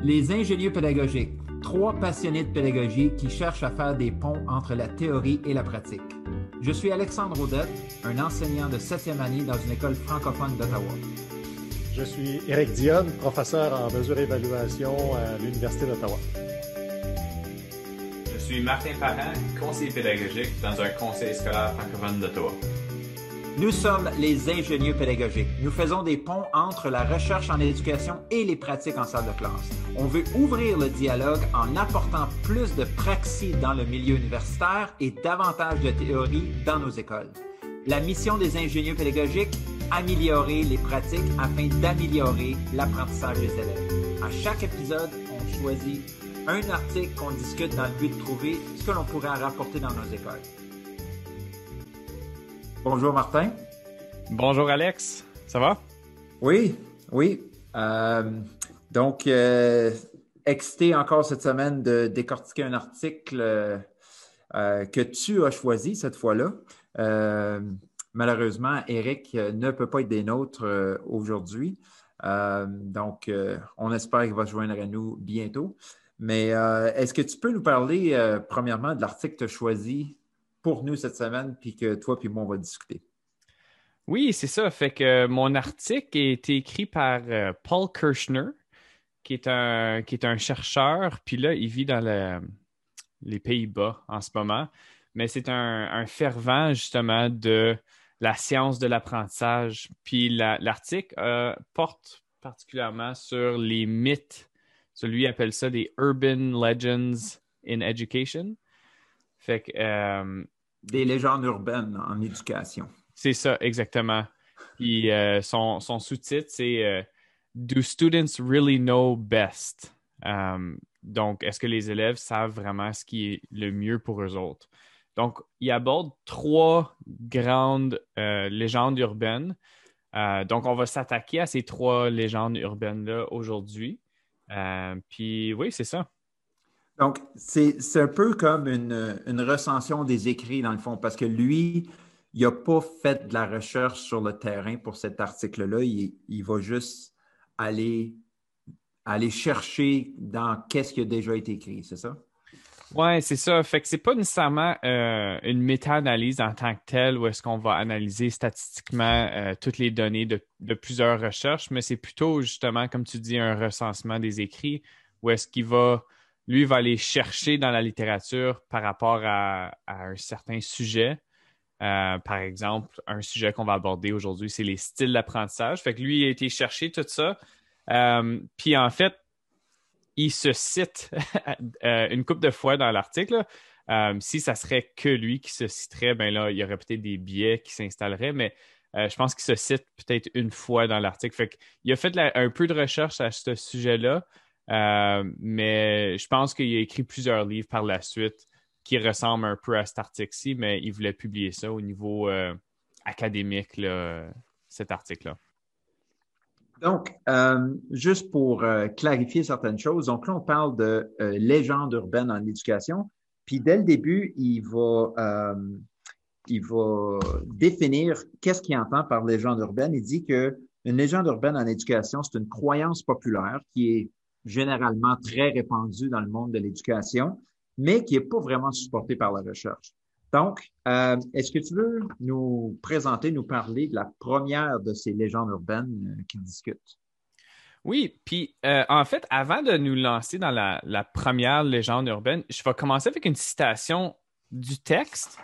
Les ingénieux pédagogiques, trois passionnés de pédagogie qui cherchent à faire des ponts entre la théorie et la pratique. Je suis Alexandre Audette, un enseignant de septième année dans une école francophone d'Ottawa. Je suis Éric Dionne, professeur en mesure et évaluation à l'Université d'Ottawa. Je suis Martin Parent, conseiller pédagogique dans un conseil scolaire francophone d'Ottawa. Nous sommes les ingénieux pédagogiques. Nous faisons des ponts entre la recherche en éducation et les pratiques en salle de classe. On veut ouvrir le dialogue en apportant plus de praxis dans le milieu universitaire et davantage de théorie dans nos écoles. La mission des ingénieux pédagogiques, améliorer les pratiques afin d'améliorer l'apprentissage des élèves. À chaque épisode, on choisit un article qu'on discute dans le but de trouver ce que l'on pourrait rapporter dans nos écoles. Bonjour Martin. Bonjour Alex. Ça va? Oui, oui. Euh, donc, euh, excité encore cette semaine de décortiquer un article euh, que tu as choisi cette fois-là. malheureusement, Eric ne peut pas être des nôtres aujourd'hui. donc, on espère qu'il va se joindre à nous bientôt. Mais est-ce que tu peux nous parler, premièrement, de l'article que tu as choisi pour nous cette semaine, puis que toi puis moi, on va discuter. Oui, c'est ça. Fait que mon article a été écrit par euh, Paul Kirchner, qui est un, qui est un chercheur, puis là, il vit dans les Pays-Bas en ce moment. Mais c'est un, fervent, justement, de la science de l'apprentissage. Puis l'article euh, porte particulièrement sur les mythes. Celui appelle ça des Urban Legends in Education. Fait que. Euh, Des légendes urbaines en éducation. C'est ça, exactement. Puis euh, son, sous-titre, c'est euh, Do students really know best? donc, est-ce que les élèves savent vraiment ce qui est le mieux pour eux autres? Donc, il aborde trois grandes légendes urbaines. donc, on va s'attaquer à ces trois légendes urbaines-là aujourd'hui. puis oui, c'est ça. Donc, c'est un peu comme une, recension des écrits, dans le fond, parce que lui, il n'a pas fait de la recherche sur le terrain pour cet article-là. Il, va juste aller, chercher dans qu'est-ce qui a déjà été écrit, c'est ça? Oui, c'est ça. Fait que c'est pas nécessairement euh, une méta-analyse en tant que telle où est-ce qu'on va analyser statistiquement euh, toutes les données de, de plusieurs recherches, mais c'est plutôt justement, comme tu dis, un recensement des écrits où est-ce qu'il va lui va aller chercher dans la littérature par rapport à, un certain sujet. Euh, par exemple, un sujet qu'on va aborder aujourd'hui, c'est les styles d'apprentissage. Fait que lui, il a été chercher tout ça. Euh, puis en fait, il se cite euh, une couple de fois dans l'article. si ça serait que lui qui se citerait, ben là, il y aurait peut-être des biais qui s'installeraient, mais je pense qu'il se cite peut-être une fois dans l'article. Fait qu'il a fait un peu de recherche à ce sujet-là. Euh, mais je pense qu'il a écrit plusieurs livres par la suite qui ressemblent un peu à cet article-ci, mais il voulait publier ça au niveau euh, académique, cet article-là. Donc, euh, juste pour clarifier certaines choses, donc là, on parle de légende urbaine en éducation. Puis dès le début, il va, il va définir qu'est-ce qu'il entend par légende urbaine. Il dit que une légende urbaine en éducation, c'est une croyance populaire qui est généralement très répandu dans le monde de l'éducation, mais qui n'est pas vraiment supporté par la recherche. Donc, euh, est-ce que tu veux nous présenter, nous parler de la première de ces légendes urbaines euh, qui discutent? Oui, puis euh, en fait, avant de nous lancer dans la, première légende urbaine, je vais commencer avec une citation du texte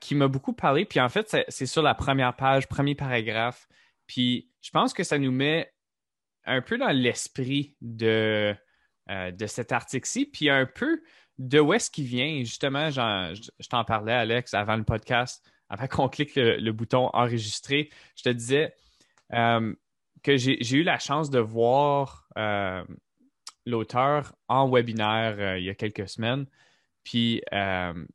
qui m'a beaucoup parlé. Puis en fait, c'est sur la première page, premier paragraphe. Puis je pense que ça nous met un peu dans l'esprit de, euh, de cet article-ci, puis un peu de où est-ce qu'il vient. Justement, je, t'en parlais, Alex, avant le podcast, avant qu'on clique le, bouton enregistrer, je te disais euh, que j'ai eu la chance de voir euh, l'auteur en webinaire il y a quelques semaines. Puis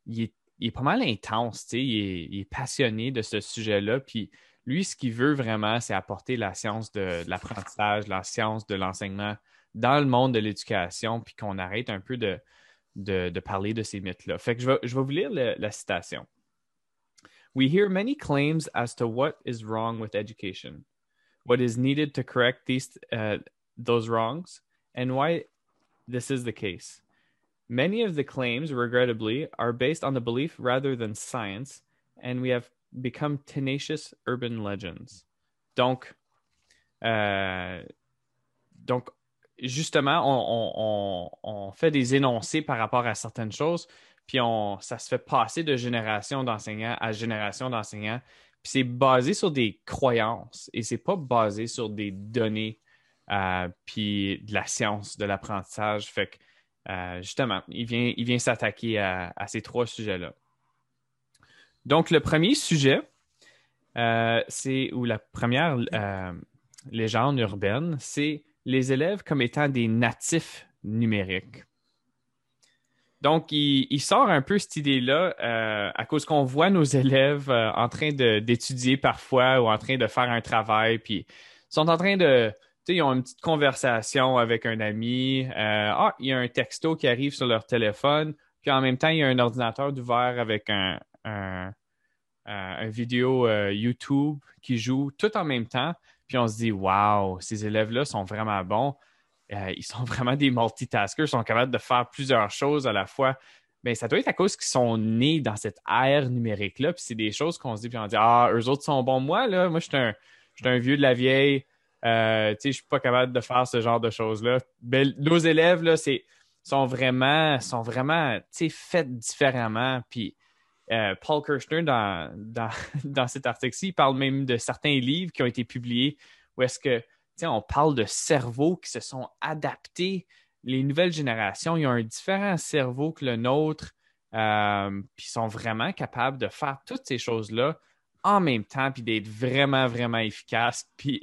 il est, pas mal intense, il est, il est passionné de ce sujet-là. Puis lui, ce qu'il veut vraiment, c'est apporter la science de, l'apprentissage, la science de l'enseignement dans le monde de l'éducation, puis qu'on arrête un peu de, de, parler de ces mythes-là. Fait que je vais, je vais vous lire la citation. We hear many claims as to what is wrong with education, what is needed to correct these, uh, those wrongs, and why this is the case. Many of the claims, regrettably, are based on the belief rather than science, and we have become tenacious urban legends. Donc, euh, donc justement, on, fait des énoncés par rapport à certaines choses, puis on, ça se fait passer de génération d'enseignants à génération d'enseignants. Puis c'est basé sur des croyances et c'est pas basé sur des données euh, puis de la science, de l'apprentissage. Fait que euh, justement, il vient, il vient s'attaquer à, ces trois sujets-là. Donc, le premier sujet, euh, c'est, ou la première légende urbaine, c'est les élèves comme étant des natifs numériques. Donc, il, sort un peu cette idée-là euh, à cause qu'on voit nos élèves euh, en train d'étudier parfois ou en train de faire un travail, puis sont en train de, tu sais, ils ont une petite conversation avec un ami. Euh, ah, il y a un texto qui arrive sur leur téléphone, puis en même temps, il y a un ordinateur ouvert avec un, un, vidéo YouTube qui joue tout en même temps. Puis on se dit, waouh, ces élèves-là sont vraiment bons. Euh, ils sont vraiment des multitaskers, ils sont capables de faire plusieurs choses à la fois. Mais ça doit être à cause qu'ils sont nés dans cette ère numérique-là. Puis c'est des choses qu'on se dit, puis on dit, ah, eux autres sont bons. Moi, là, moi, je suis un, vieux de la vieille. Euh, tu sais, je suis pas capable de faire ce genre de choses-là. Ben, nos élèves, là, sont vraiment, sont vraiment, tu sais, faits différemment. Puis euh, Paul Kirchner, dans, cet article-ci, il parle même de certains livres qui ont été publiés où est-ce que, on parle de cerveaux qui se sont adaptés. Les nouvelles générations, ils ont un différent cerveau que le nôtre, euh, puis sont vraiment capables de faire toutes ces choses-là en même temps, puis d'être vraiment, vraiment efficaces. Puis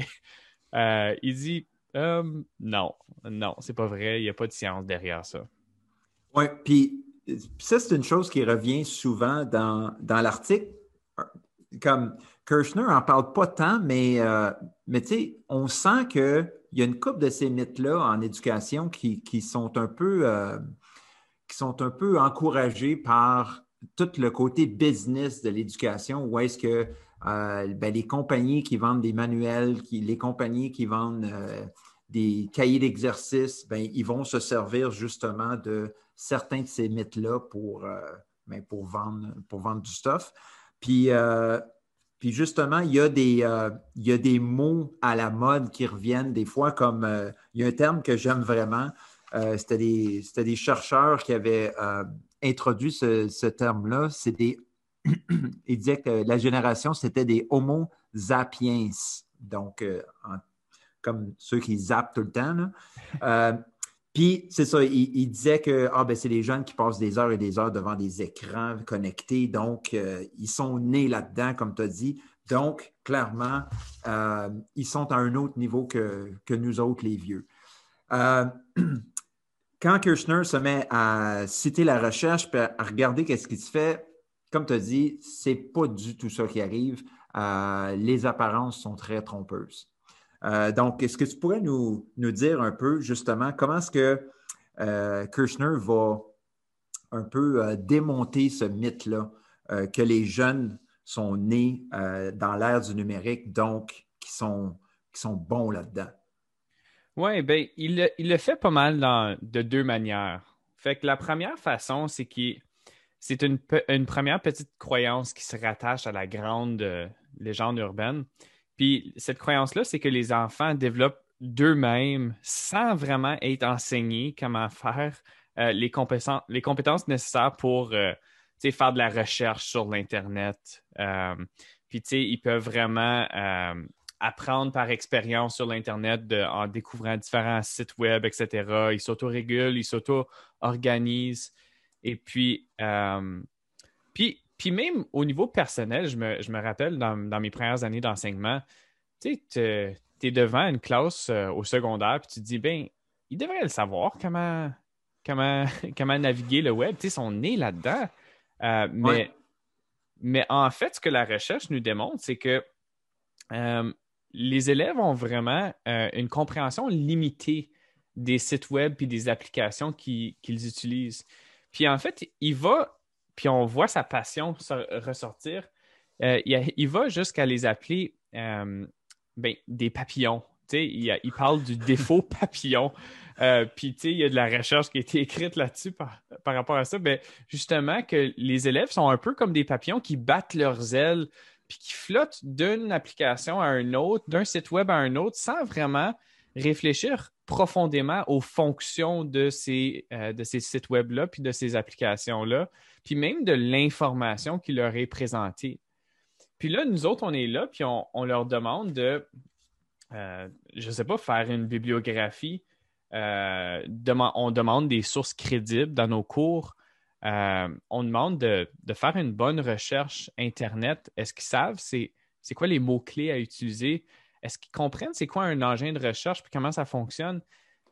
euh, il dit, non, non, c'est pas vrai, il n'y a pas de science derrière ça. Oui, puis ça, c'est une chose qui revient souvent dans, dans l'article. Comme Kirchner n'en parle pas tant, mais, euh, mais tu sais, on sent qu'il y a une couple de ces mythes-là en éducation qui, qui, sont un peu, euh, qui sont un peu encouragés par tout le côté business de l'éducation, où est-ce que euh, ben, les compagnies qui vendent des manuels, les compagnies qui vendent des cahiers d'exercice, ben, ils vont se servir justement de certains de ces mythes-là pour, euh, ben, pour, vendre, pour vendre du stuff. Puis, euh, justement, il y, a des, euh, il y a des mots à la mode qui reviennent des fois, comme il y a un terme que j'aime vraiment. C'était des, des, chercheurs qui avaient introduit ce, ce terme-là. C'est des. Ils disaient que la génération, c'était des Homo sapiens. Donc, comme ceux qui zappent tout le temps. Puis, c'est ça, il, disait que ah, ben, c'est les jeunes qui passent des heures et des heures devant des écrans connectés. Donc, euh, ils sont nés là-dedans, comme tu as dit. Donc, clairement, euh, ils sont à un autre niveau que, nous autres, les vieux. Euh, quand Kirchner se met à citer la recherche et à regarder qu'est-ce qui se fait, comme tu as dit, c'est pas du tout ça qui arrive. les apparences sont très trompeuses. Euh, donc, est-ce que tu pourrais nous, dire un peu justement comment est-ce que euh, Kirchner va un peu euh, démonter ce mythe-là que les jeunes sont nés dans l'ère du numérique, donc qui sont, qui sont bons là-dedans? Oui, bien, il, le fait pas mal de deux manières. Fait que la première façon, c'est qu'il c'est une, une, première petite croyance qui se rattache à la grande légende urbaine. Puis cette croyance-là, c'est que les enfants développent d'eux-mêmes, sans vraiment être enseignés comment faire euh, les, compétences, les compétences nécessaires pour euh, faire de la recherche sur l'Internet. Euh, puis, ils peuvent vraiment apprendre par expérience sur l'Internet en découvrant différents sites web, etc. Ils s'auto-régulent, ils s'auto-organisent. Et puis, puis puis même au niveau personnel, je me, rappelle dans, mes premières années d'enseignement, tu sais, tu es devant une classe euh, au secondaire, puis tu te dis, ben, ils devraient le savoir comment, comment, comment naviguer le web. Tu sais, ils sont nés là-dedans. Euh, mais, mais en fait, ce que la recherche nous démontre, c'est que euh, les élèves ont vraiment une compréhension limitée des sites web et des applications qu'ils utilisent. Puis en fait, il va puis on voit sa passion ressortir. Euh, il, va jusqu'à les appeler euh, ben, des papillons. il, il, parle du défaut papillon. Euh, puis, il y a de la recherche qui a été écrite là-dessus par, rapport à ça. Ben, justement, que les élèves sont un peu comme des papillons qui battent leurs ailes puis qui flottent d'une application à une autre, d'un site web à un autre, sans vraiment réfléchir profondément aux fonctions de ces, euh, de ces sites web-là, puis de ces applications-là, puis même de l'information qui leur est présentée. Puis là, nous autres, on est là, puis on, leur demande de, euh, je ne sais pas, faire une bibliographie. Euh, on demande des sources crédibles dans nos cours. on demande de, de, faire une bonne recherche Internet. Est-ce qu'ils savent c'est quoi les mots-clés à utiliser? est-ce qu'ils comprennent c'est quoi un engin de recherche puis comment ça fonctionne?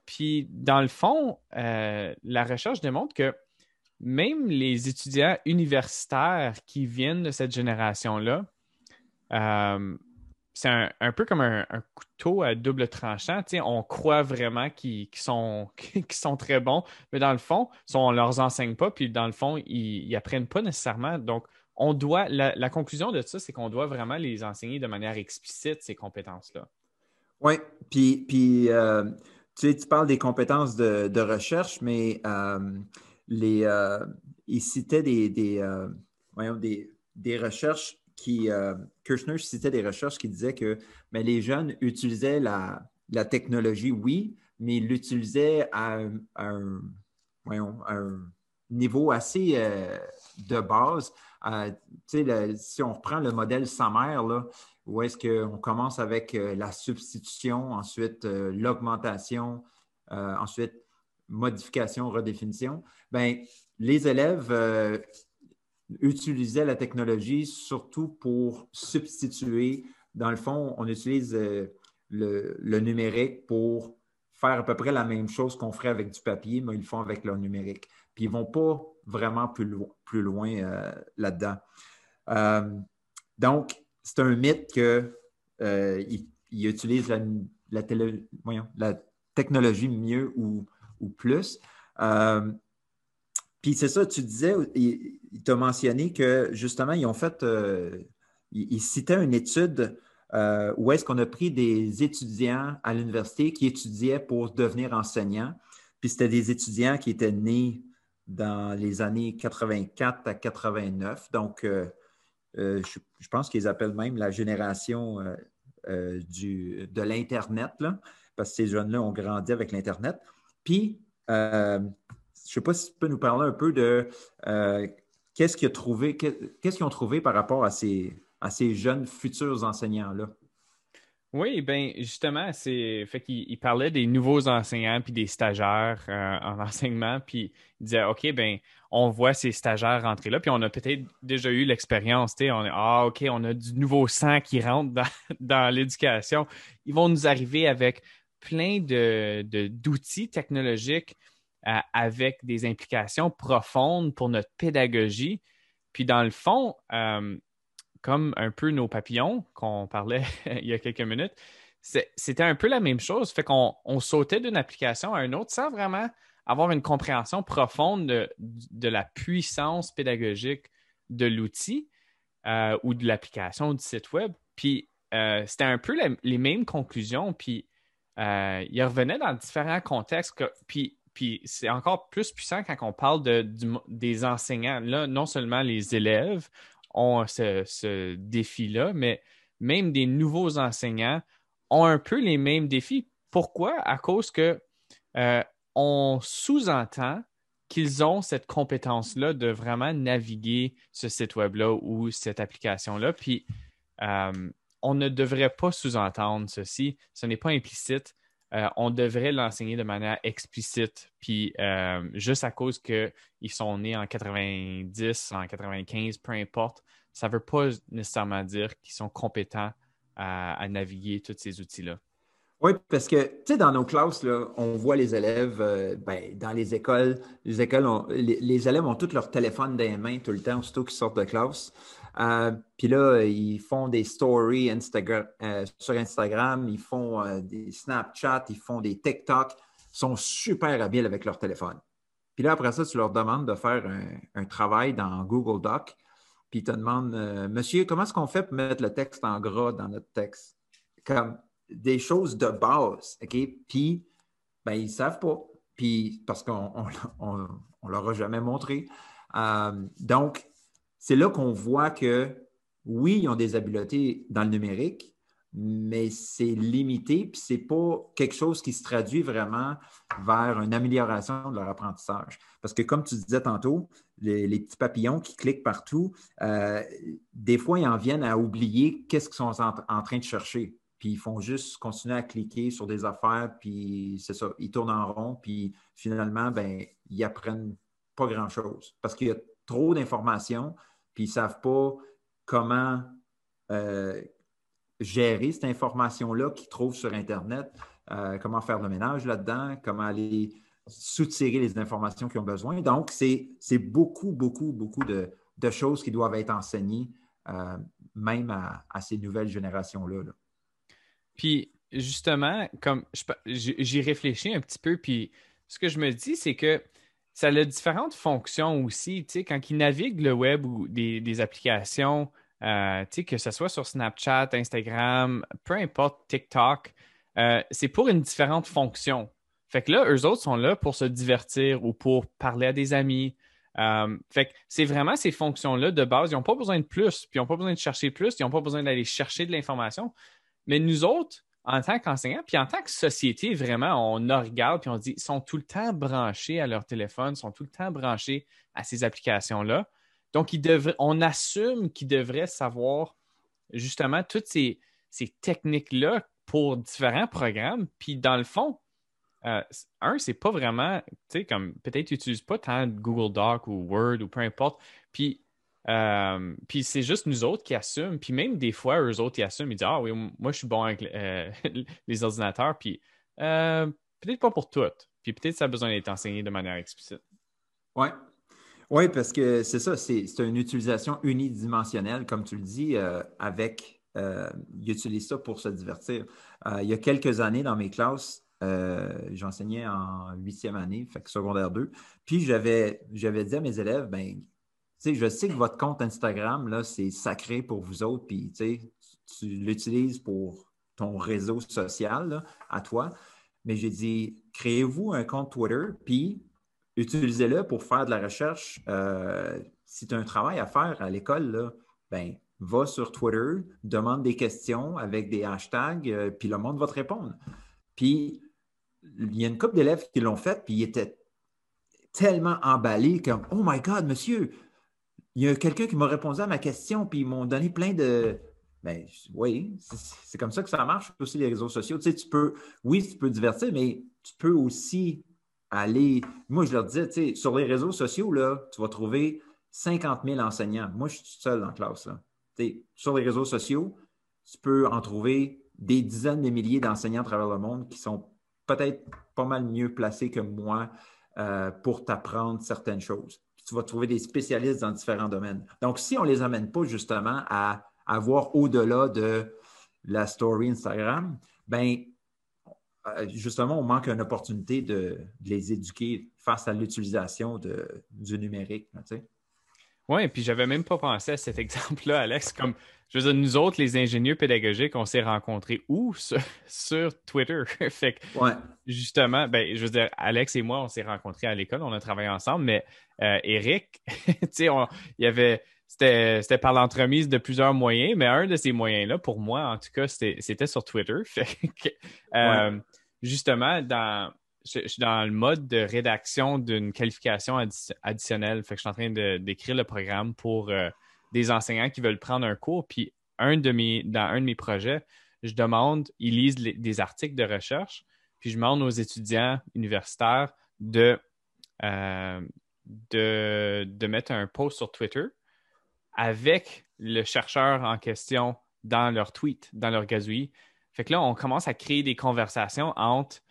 Puis, dans le fond, euh, la recherche démontre que même les étudiants universitaires qui viennent de cette génération-là, euh, c'est un, peu comme un, couteau à double tranchant. on croit vraiment qu'ils sont, sont, très bons, mais dans le fond, on ne leur enseigne pas, puis dans le fond, ils n'apprennent pas nécessairement. Donc, on doit, la, conclusion de ça, c'est qu'on doit vraiment les enseigner de manière explicite, ces compétences-là. Oui, puis, puis euh, tu, parles des compétences de, recherche, mais euh, euh, il citait des, des, des, recherches qui, Kirchner citait des recherches qui disaient que mais les jeunes utilisaient la, technologie, oui, mais ils l'utilisaient à, un, niveau assez de base. Euh, si on reprend le modèle sommaire, là, où est-ce qu'on commence avec euh, la substitution, ensuite euh, l'augmentation, ensuite modification, redéfinition, ben, les élèves utilisaient la technologie surtout pour substituer. Dans le fond, on utilise le, le, numérique pour faire à peu près la même chose qu'on ferait avec du papier, mais ils le font avec leur numérique. Puis ils ne vont pas vraiment plus, loin euh, là-dedans. Euh, donc, c'est un mythe qu'il euh, il utilise la, la, technologie mieux ou, plus. Puis c'est ça, tu disais, il, t'a mentionné que justement, ils ont fait, il, citait une étude où est-ce qu'on a pris des étudiants à l'université qui étudiaient pour devenir enseignants. Puis c'était des étudiants qui étaient nés dans les années 84 à 89. Donc, euh, euh, je, pense qu'ils appellent même la génération euh, de l'Internet, parce que ces jeunes-là ont grandi avec l'Internet. Puis, je ne sais pas si tu peux nous parler un peu de qu'est-ce qu'ils ont trouvé, qu'est-ce qu'ils ont trouvé par rapport à ces, jeunes futurs enseignants-là? Oui, ben justement, c'est fait qu'il parlait des nouveaux enseignants puis des stagiaires euh, en enseignement, puis il disait OK, ben on voit ces stagiaires rentrer là, puis on a peut-être déjà eu l'expérience, on est ah OK, on a du nouveau sang qui rentre dans l'éducation. Ils vont nous arriver avec plein de d'outils technologiques euh, avec des implications profondes pour notre pédagogie. Puis dans le fond, euh, comme un peu nos papillons qu'on parlait il y a quelques minutes, c'était un peu la même chose. Fait qu'on sautait d'une application à une autre sans vraiment avoir une compréhension profonde de, la puissance pédagogique de l'outil euh, ou de l'application du site web. Puis c'était un peu les mêmes conclusions. Puis euh, il revenait dans différents contextes. puis puis c'est encore plus puissant quand on parle de, des enseignants. Là, non seulement les élèves, ont ce, défi-là, mais même des nouveaux enseignants ont un peu les mêmes défis. Pourquoi? À cause que euh, on sous-entend qu'ils ont cette compétence-là de vraiment naviguer ce site web-là ou cette application-là. Puis, euh, on ne devrait pas sous-entendre ceci. Ce n'est pas implicite. Euh, on devrait l'enseigner de manière explicite. Puis euh, juste à cause qu'ils sont nés en 90, en 95, peu importe, ça ne veut pas nécessairement dire qu'ils sont compétents à, naviguer tous ces outils-là. Oui, parce que, tu sais, dans nos classes, on voit les élèves, euh, ben, dans les écoles, les écoles, les, élèves ont tous leur téléphone dans les mains tout le temps, aussitôt qu'ils sortent de classe. Euh, puis là, ils font des stories euh, sur Instagram, ils font euh, des Snapchat, ils font des TikTok, ils sont super habiles avec leur téléphone. Puis là, après ça, tu leur demandes de faire un, travail dans Google Doc, puis ils te demandent Monsieur, comment est-ce qu'on fait pour mettre le texte en gras dans notre texte? Comme des choses de base, OK? Puis, ben, ils ne savent pas. Puis, parce qu'on ne leur a jamais montré. Donc, c'est là qu'on voit que, oui, ils ont des habiletés dans le numérique, mais c'est limité, puis ce n'est pas quelque chose qui se traduit vraiment vers une amélioration de leur apprentissage. Parce que, comme tu disais tantôt, les, petits papillons qui cliquent partout, euh, des fois, ils en viennent à oublier qu'est-ce qu'ils sont en, train de chercher. Puis ils font juste continuer à cliquer sur des affaires, puis c'est ça, ils tournent en rond, puis finalement, ben, ils apprennent pas grand-chose. Parce qu'il y a trop d'informations, puis ils ne savent pas comment euh, gérer cette information-là qu'ils trouvent sur Internet, euh, comment faire le ménage là-dedans, comment aller soutirer les informations qu'ils ont besoin. Donc, c'est beaucoup, beaucoup, beaucoup de, choses qui doivent être enseignées, euh, même à, ces nouvelles générations-là. Puis, justement, comme j'y réfléchis un petit peu, puis ce que je me dis, c'est que ça a différentes fonctions aussi. Tu sais, quand ils naviguent le web ou des, applications, euh, tu sais, que ce soit sur Snapchat, Instagram, peu importe, TikTok, euh, c'est pour une différente fonction. Fait que là, eux autres sont là pour se divertir ou pour parler à des amis. Euh, fait que c'est vraiment ces fonctions-là de base. Ils n'ont pas besoin de plus, puis ils n'ont pas besoin de chercher plus, ils n'ont pas besoin d'aller chercher de l'information. Mais nous autres, en tant qu'enseignants, puis en tant que société, vraiment, on regarde puis on dit, ils sont tout le temps branchés à leur téléphone, sont tout le temps branchés à ces applications-là. Donc, on assume qu'ils devraient savoir justement toutes ces, techniques-là pour différents programmes. Puis, dans le fond, euh, un, c'est pas vraiment, tu sais, comme peut-être ils n'utilisent pas tant Google Doc ou Word ou peu importe. Puis, euh, puis c'est juste nous autres qui assument. Puis même des fois, eux autres, ils assument. Ils disent Ah oui, moi, je suis bon avec euh, les ordinateurs. Puis peut-être pas pour toutes. Puis peut-être ça a besoin d'être enseigné de manière explicite. Oui. Oui, parce que c'est ça, c'est une utilisation unidimensionnelle, comme tu le dis, avec. ils utilisent ça pour se divertir. il y a quelques années, dans mes classes, euh, j'enseignais en huitième année, fait que secondaire 2. Puis j'avais, j'avais dit à mes élèves, ben, je sais que votre compte Instagram, là, c'est sacré pour vous autres, puis tu l'utilises pour ton réseau social à toi. Mais j'ai dit, créez-vous un compte Twitter, puis utilisez-le pour faire de la recherche. Euh, si tu as un travail à faire à l'école, ben, va sur Twitter, demande des questions avec des hashtags, euh, puis le monde va te répondre. Puis il y a une couple d'élèves qui l'ont fait, puis ils étaient tellement emballés comme Oh my God, monsieur, il y a quelqu'un qui m'a répondu à ma question, puis ils m'ont donné plein de. Ben, oui, c'est comme ça que ça marche aussi les réseaux sociaux. Tu sais, tu peux, oui, tu peux divertir, mais tu peux aussi aller. Moi, je leur disais, tu sais, sur les réseaux sociaux, là, tu vas trouver 50 000 enseignants. Moi, je suis seul en classe. Tu sais, sur les réseaux sociaux, tu peux en trouver des dizaines de milliers d'enseignants à travers le monde qui sont peut-être pas mal mieux placé que moi euh, pour t'apprendre certaines choses. Tu vas trouver des spécialistes dans différents domaines. Donc, si on ne les amène pas justement à avoir au-delà de la story Instagram, ben euh, justement, on manque une opportunité de, les éduquer face à l'utilisation du numérique. Oui, puis j'avais même pas pensé à cet exemple-là, Alex. Comme, je veux dire, nous autres, les ingénieurs pédagogiques, on s'est rencontrés où? Sur, Twitter. fait que, justement, ben, je veux dire, Alex et moi, on s'est rencontrés à l'école, on a travaillé ensemble, mais euh, Eric, tu sais, il y avait. C'était par l'entremise de plusieurs moyens, mais un de ces moyens-là, pour moi, en tout cas, c'était sur Twitter. Fait que, euh, justement, dans, je, suis dans le mode de rédaction d'une qualification additionnelle. Fait que je suis en train d'écrire le programme pour euh, des enseignants qui veulent prendre un cours. Puis un de mes, dans un de mes projets, je demande, ils lisent des articles de recherche, puis je demande aux étudiants universitaires de, euh, de, de mettre un post sur Twitter avec le chercheur en question dans leur tweet, dans leur gazouille. Fait que là, on commence à créer des conversations entre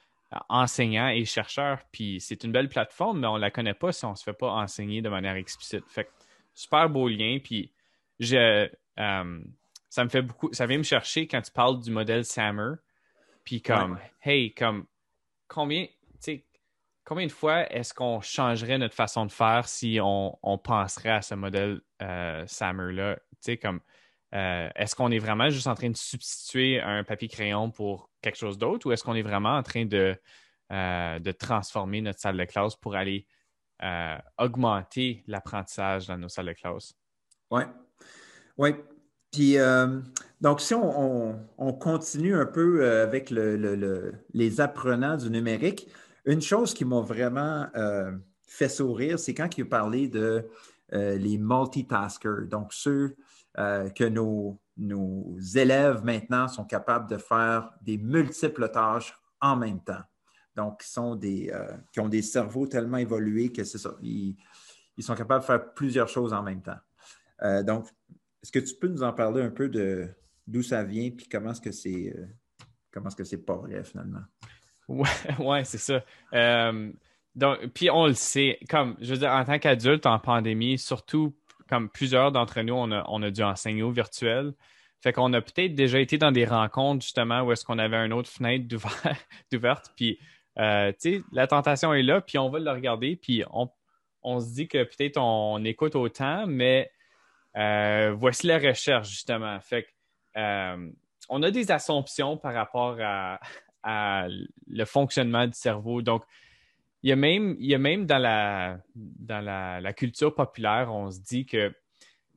enseignants et chercheurs. Puis c'est une belle plateforme, mais on ne la connaît pas si on ne se fait pas enseigner de manière explicite. Fait que super beau lien. Puis je, euh, ça me fait beaucoup. Ça vient me chercher quand tu parles du modèle Sammer. Puis comme, hey, comme combien, combien de fois est-ce qu'on changerait notre façon de faire si on, penserait à ce modèle euh, Sammer-là? Tu sais, comme est-ce qu'on est vraiment juste en train de substituer un papier-crayon pour quelque chose d'autre ou est-ce qu'on est vraiment en train de, de transformer notre salle de classe pour aller augmenter l'apprentissage dans nos salles de classe? Oui. Oui. Puis, euh, donc, si on, continue un peu euh, avec les apprenants du numérique, une chose qui m'a vraiment euh, fait sourire, c'est quand il a parlé de les multitaskers, donc ceux que nos, nos, élèves maintenant sont capables de faire des multiples tâches en même temps. Donc, qui, sont des, qui ont des cerveaux tellement évolués que c'est ça, ils, ils, sont capables de faire plusieurs choses en même temps. donc, est-ce que tu peux nous en parler un peu de d'où ça vient puis comment est-ce que c'est euh, comment est-ce que c'est pas vrai finalement? Ouais, ouais c'est ça. Euh, donc, puis on le sait, comme je veux dire, en tant qu'adulte en pandémie, surtout comme plusieurs d'entre nous, on a, on a dû enseigner au virtuel. Fait qu'on a peut-être déjà été dans des rencontres justement où est-ce qu'on avait une autre fenêtre d'ouverte, puis euh, la tentation est là, puis on va le regarder, puis on, on se dit que peut-être on écoute autant, mais euh, voici la recherche, justement. Fait euh, on a des assumptions par rapport à, le fonctionnement du cerveau. Donc, il y a même, il y a même dans, la, dans la, culture populaire, on se dit que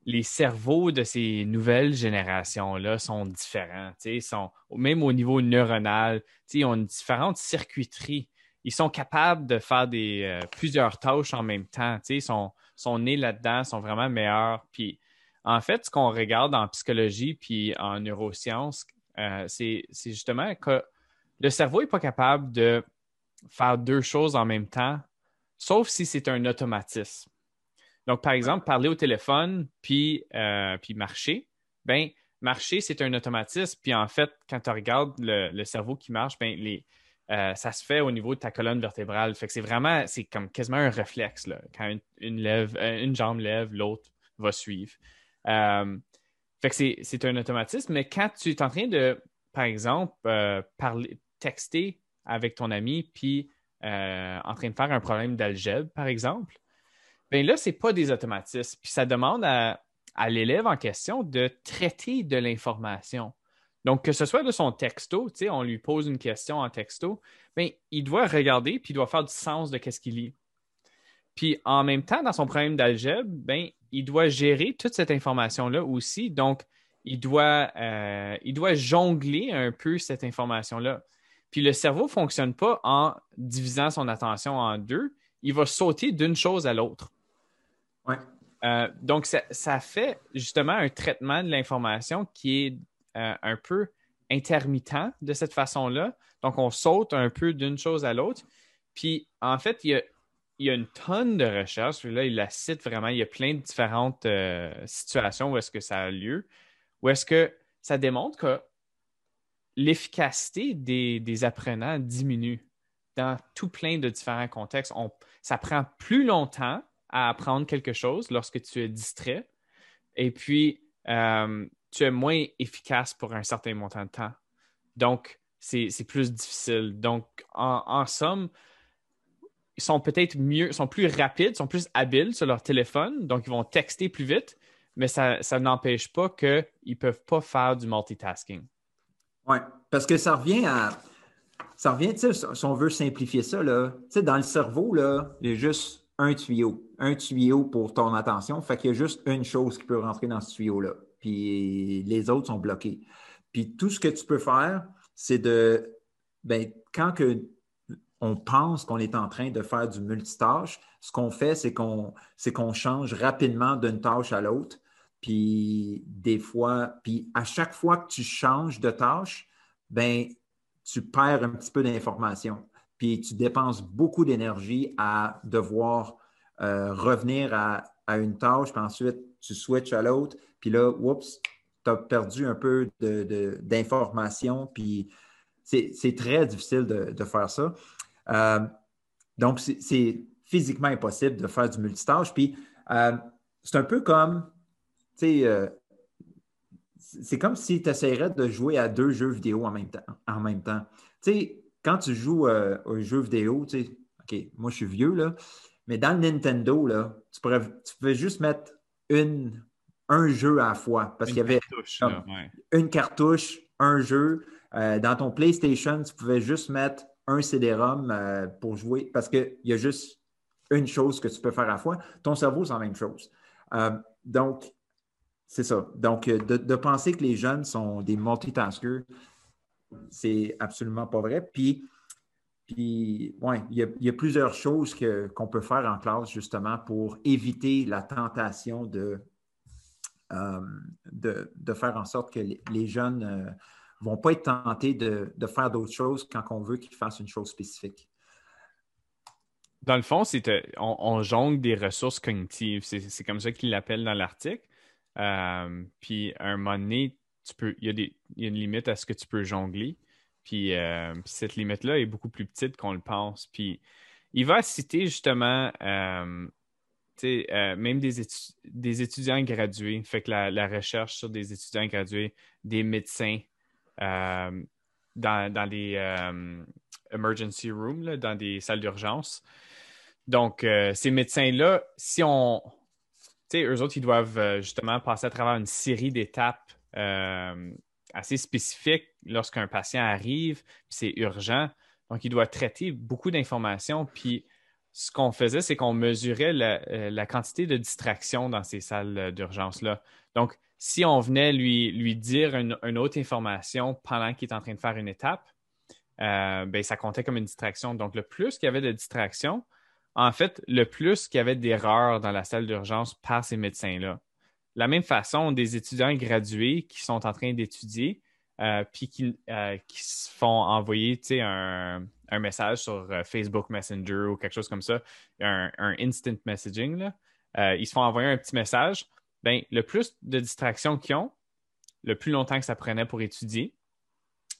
les cerveaux de ces nouvelles générations-là sont différents. Sont, même au niveau neuronal, ils ont une différente circuiterie. Ils sont capables de faire des, euh, plusieurs tâches en même temps. Ils sont, sont nés là-dedans, sont vraiment meilleurs. Puis en fait, ce qu'on regarde en psychologie puis en neurosciences, euh, c'est justement que le cerveau n'est pas capable de faire deux choses en même temps, sauf si c'est un automatisme. Donc, par exemple, parler au téléphone puis, euh, puis marcher, ben marcher, c'est un automatisme. Puis en fait, quand tu regardes le, cerveau qui marche, ben, les, euh, ça se fait au niveau de ta colonne vertébrale. Fait que c'est vraiment, c'est comme quasiment un réflexe. Là. Quand une, lève, une jambe lève, l'autre va suivre. Euh, fait que c'est un automatisme, mais quand tu es en train de, par exemple, euh, parler, texter avec ton ami, puis euh, en train de faire un problème d'algèbre, par exemple, bien là, ce n'est pas des automatismes. Puis ça demande à, l'élève en question de traiter de l'information. Donc, que ce soit de son texto, on lui pose une question en texto, bien, il doit regarder puis il doit faire du sens de ce qu'il lit. Puis en même temps, dans son problème d'algèbre, ben, il doit gérer toute cette information-là aussi. Donc, il doit, euh, il doit jongler un peu cette information-là. Puis le cerveau ne fonctionne pas en divisant son attention en deux. Il va sauter d'une chose à l'autre. Ouais. Euh, donc, ça, fait justement un traitement de l'information qui est euh, un peu intermittent de cette façon-là. Donc, on saute un peu d'une chose à l'autre. Puis, en fait, il y a il y a une tonne de recherches. Là, il la cite vraiment. Il y a plein de différentes euh, situations où est-ce que ça a lieu, où est-ce que ça démontre que l'efficacité des, apprenants diminue dans tout plein de différents contextes. ça prend plus longtemps à apprendre quelque chose lorsque tu es distrait et puis euh, tu es moins efficace pour un certain montant de temps. Donc, c'est plus difficile. Donc, en somme, ils sont peut-être mieux, sont plus rapides, sont plus habiles sur leur téléphone, donc ils vont texter plus vite, mais ça, n'empêche pas qu'ils ne peuvent pas faire du multitasking. Oui, parce que ça revient à. Ça revient, tu sais, si on veut simplifier ça, là, tu sais, dans le cerveau, là, il y a juste un tuyau. Un tuyau pour ton attention. Fait qu'il y a juste une chose qui peut rentrer dans ce tuyau-là. Puis les autres sont bloqués. Puis tout ce que tu peux faire, c'est de. Ben, quand que on pense qu'on est en train de faire du multitâche. Ce qu'on fait, c'est qu'on qu'on change rapidement d'une tâche à l'autre. Puis des fois, puis à chaque fois que tu changes de tâche, ben tu perds un petit peu d'information. Puis tu dépenses beaucoup d'énergie à devoir euh, revenir à, une tâche, puis ensuite tu switches à l'autre, puis là, oups, tu as perdu un peu d'informations, puis c'est très difficile de, faire ça. Euh, donc, c'est physiquement impossible de faire du multitâche. Puis, euh, c'est un peu comme, euh, c'est comme si tu essaierais de jouer à deux jeux vidéo en même temps. En même temps. Tu sais, quand tu joues aux jeux vidéo, OK, moi je suis vieux, là, mais dans le Nintendo, là, tu, pourrais, tu pouvais juste mettre une, un jeu à la fois. Parce qu'il y avait une cartouche, un jeu. Euh, dans ton PlayStation, tu pouvais juste mettre un CD-ROM euh, pour jouer parce qu'il y a juste une chose que tu peux faire à la fois. Ton cerveau, c'est la même chose. Euh, donc, c'est ça. Donc, de, penser que les jeunes sont des multitaskers, c'est absolument pas vrai. Puis, puis ouais, il, y a, plusieurs choses qu'on peut faire en classe justement pour éviter la tentation de, de, faire en sorte que les, jeunes vont pas être tentés de, faire d'autres choses quand on veut qu'ils fassent une chose spécifique. Dans le fond, c'est euh, on, jongle des ressources cognitives. C'est comme ça qu'il l'appelle dans l'article. Euh, puis à un moment donné, tu peux, il, y a une limite à ce que tu peux jongler. Puis, euh, cette limite-là est beaucoup plus petite qu'on le pense. Puis il va citer justement même des, étudiants gradués, fait que la, recherche sur des étudiants gradués, des médecins, euh, dans, les euh, emergency rooms, dans des salles d'urgence. Donc, euh, ces médecins-là, si on. Eux autres, ils doivent justement passer à travers une série d'étapes assez spécifiques lorsqu'un patient arrive, c'est urgent. Donc, ils doivent traiter beaucoup d'informations. Puis, ce qu'on faisait, c'est qu'on mesurait la, la, quantité de distractions dans ces salles d'urgence-là. Donc, si on venait lui, dire une, autre information pendant qu'il est en train de faire une étape, euh, ben, ça comptait comme une distraction. Donc, le plus qu'il y avait de distractions, en fait, le plus qu'il y avait d'erreurs dans la salle d'urgence par ces médecins-là. De la même façon, des étudiants gradués qui sont en train d'étudier, euh, puis qui, euh, qui, se font envoyer un, message sur Facebook Messenger ou quelque chose comme ça, un, instant messaging, ils se font envoyer un petit message ben, le plus de distractions qu'ils ont, le plus longtemps que ça prenait pour étudier,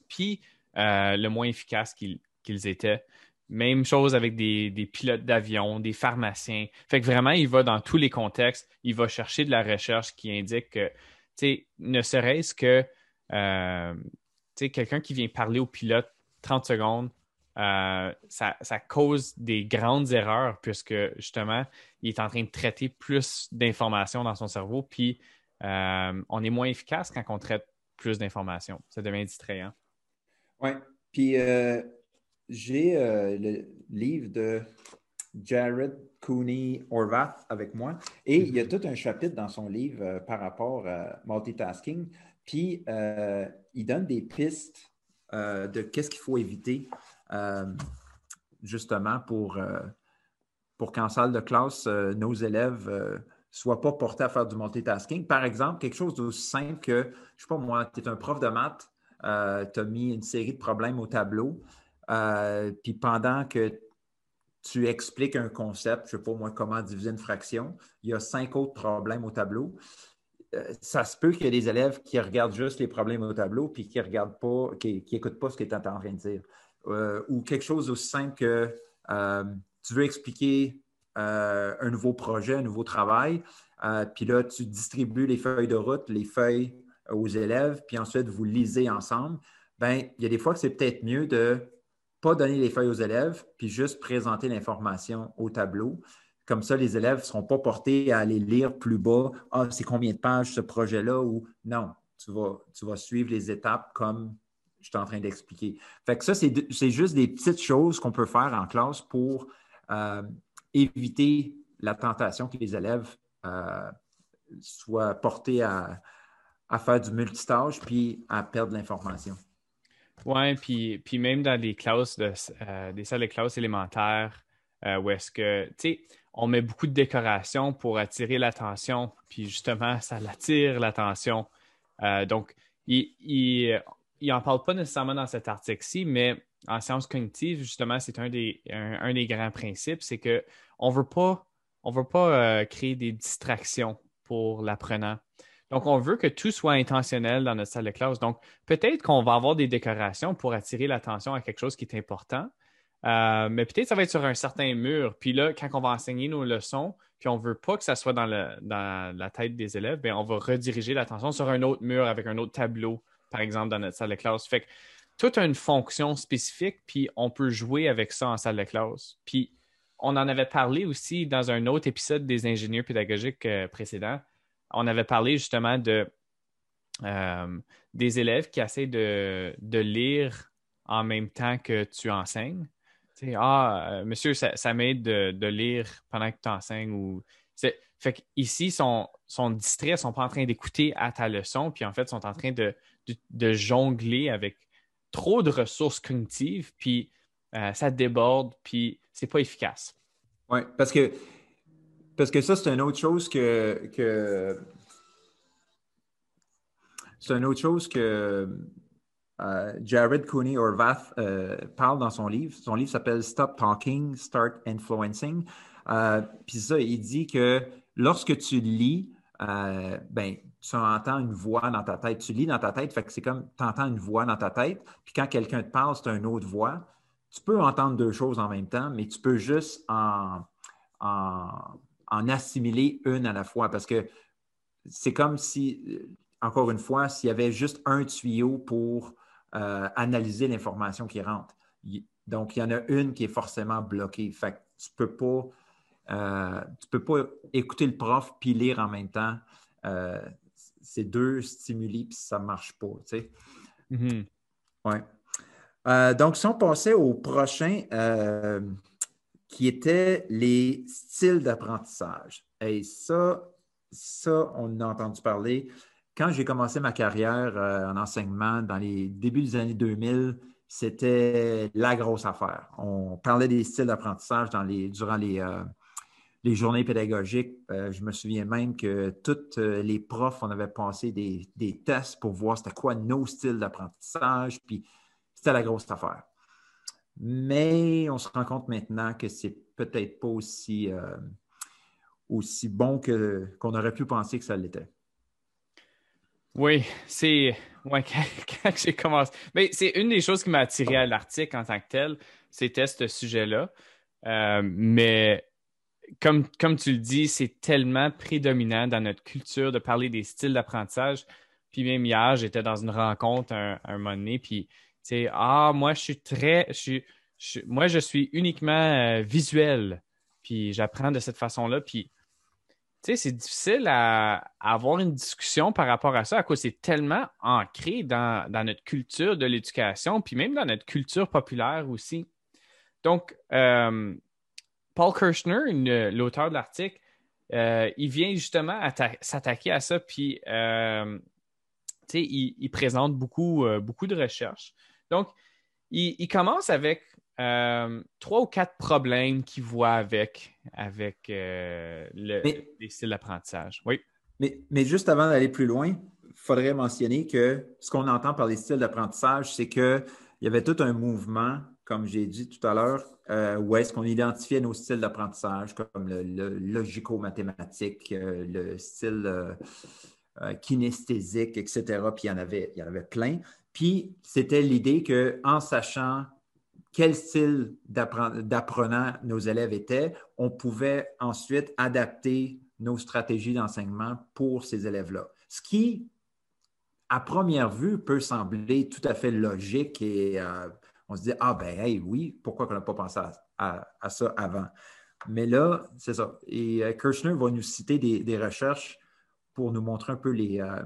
puis euh, le moins efficace qu'ils étaient. Même chose avec des, pilotes d'avion, des pharmaciens. Fait que vraiment, il va dans tous les contextes, il va chercher de la recherche qui indique que, tu sais, ne serait-ce que, euh, quelqu'un qui vient parler au pilote 30 secondes, euh, ça, cause des grandes erreurs puisque justement, il est en train de traiter plus d'informations dans son cerveau, puis euh, on est moins efficace quand on traite plus d'informations. Ça devient distrayant. Oui. Puis euh, j'ai le livre de Jared Cooney Orvath avec moi et il y a tout un chapitre dans son livre par rapport à multitasking. Puis il donne des pistes de qu'est-ce qu'il faut éviter euh, justement pour, euh, pour qu'en salle de classe, euh, nos élèves ne soient pas portés à faire du multitasking. Par exemple, quelque chose d'aussi simple que, je ne sais pas moi, tu es un prof de maths, tu as mis une série de problèmes au tableau, puis pendant que tu expliques un concept, je ne sais pas moi, comment diviser une fraction, il y a cinq autres problèmes au tableau. ça se peut qu'il y ait des élèves qui regardent juste les problèmes au tableau puis qui regardent pas, qui n'écoutent pas ce que tu es en train de dire. Euh, ou quelque chose aussi simple que euh, tu veux expliquer euh, un nouveau projet, un nouveau travail, puis là, tu distribues les feuilles de route, les feuilles aux élèves, puis ensuite, vous lisez ensemble. Bien, il y a des fois que c'est peut-être mieux de pas donner les feuilles aux élèves, puis juste présenter l'information au tableau. Comme ça, les élèves ne seront pas portés à aller lire plus bas. Ah, c'est combien de pages ce projet-là? Ou non, tu vas, tu vas suivre les étapes comme je suis en train d'expliquer. Fait que ça, c'est juste des petites choses qu'on peut faire en classe pour euh, éviter la tentation que les élèves euh, soient portés à, faire du multitâche puis à perdre l'information. Oui, puis, puis même dans les classes, de, euh, des salles de classe élémentaires, où est-ce que, tu sais, on met beaucoup de décorations pour attirer l'attention, puis justement, ça l'attire l'attention. donc, il, il n'en parle pas nécessairement dans cet article-ci, mais en sciences cognitives, justement, c'est un des, un, des grands principes, c'est qu'on ne veut pas, on veut pas euh, créer des distractions pour l'apprenant. Donc, on veut que tout soit intentionnel dans notre salle de classe. Donc, peut-être qu'on va avoir des décorations pour attirer l'attention à quelque chose qui est important, euh, mais peut-être ça va être sur un certain mur. Puis là, quand on va enseigner nos leçons, puis on ne veut pas que ça soit dans, la tête des élèves, bien, on va rediriger l'attention sur un autre mur avec un autre tableau par exemple, dans notre salle de classe. Fait que tout a une fonction spécifique, puis on peut jouer avec ça en salle de classe. Puis on en avait parlé aussi dans un autre épisode des ingénieurs pédagogiques euh, précédents. On avait parlé justement de euh, des élèves qui essaient de, lire en même temps que tu enseignes. ah, euh, monsieur, ça, m'aide de, lire pendant que tu enseignes. Ou... Fait qu'ici, ils sont, sont distraits, ils ne sont pas en train d'écouter à ta leçon, puis en fait, ils sont en train de, jongler avec trop de ressources cognitives, puis euh, ça déborde, puis c'est pas efficace. Oui, parce que, parce que ça, c'est une autre chose que, que c'est une autre chose que euh, Jared Cooney Orvath euh, parle dans son livre. Son livre s'appelle Stop Talking, Start Influencing. Euh, puis ça, il dit que lorsque tu lis, ben, tu entends une voix dans ta tête. Tu lis dans ta tête, fait que c'est comme tu entends une voix dans ta tête. Puis quand quelqu'un te parle, c'est une autre voix. Tu peux entendre deux choses en même temps, mais tu peux juste en, en assimiler une à la fois parce que c'est comme si encore une fois, s'il y avait juste un tuyau pour euh, analyser l'information qui rentre. Donc, il y en a une qui est forcément bloquée. Fait que tu ne peux, pas, euh, peux pas écouter le prof puis lire en même temps. Euh, c'est deux stimuli puis ça ne marche pas. Tu sais. Mm-hmm. ouais. donc, si on passait au prochain, qui était les styles d'apprentissage. Et ça, ça, on a entendu parler quand j'ai commencé ma carrière euh, en enseignement dans les débuts des années 2000, c'était la grosse affaire. On parlait des styles d'apprentissage durant euh, les, journées pédagogiques. Euh, je me souviens même que tous les profs, on avait passé des, tests pour voir c'était quoi nos styles d'apprentissage, puis c'était la grosse affaire. Mais on se rend compte maintenant que c'est peut-être pas aussi, aussi bon qu'on aurait pu penser que ça l'était. Oui, c'est. Ouais, quand, j'ai commencé. Mais c'est une des choses qui m'a attiré à l'article en tant que tel, c'était ce sujet-là. Euh, mais comme, comme tu le dis, c'est tellement prédominant dans notre culture de parler des styles d'apprentissage. Puis même hier, j'étais dans une rencontre un, un moment donné, puis sais, ah, moi, je suis très. Je suis, moi, je suis uniquement euh, visuel. Puis j'apprends de cette façon-là. Puis sais, c'est difficile à, avoir une discussion par rapport à ça, à cause c'est tellement ancré dans, notre culture de l'éducation, puis même dans notre culture populaire aussi. Donc, euh, Paul Kirchner, l'auteur de l'article, euh, il vient justement s'attaquer à ça, puis euh, il, il, présente beaucoup, beaucoup de recherches. Donc, il commence avec euh, trois ou quatre problèmes qu'il voit avec, avec euh, les styles d'apprentissage. Oui. Mais, mais juste avant d'aller plus loin, il faudrait mentionner que ce qu'on entend par les styles d'apprentissage, c'est qu'il y avait tout un mouvement, comme j'ai dit tout à l'heure, euh, où est-ce qu'on identifiait nos styles d'apprentissage, comme le, logico-mathématique, le style kinesthésique, etc. Puis il y en avait, il y en avait plein. Puis c'était l'idée qu'en sachant quel style d'apprenant nos élèves étaient, on pouvait ensuite adapter nos stratégies d'enseignement pour ces élèves-là. Ce qui, à première vue, peut sembler tout à fait logique et euh, on se dit, ah ben hey, oui, pourquoi on n'a pas pensé à, ça avant? Mais là, c'est ça. Et euh, Kirchner va nous citer des, recherches pour nous montrer un peu les, euh,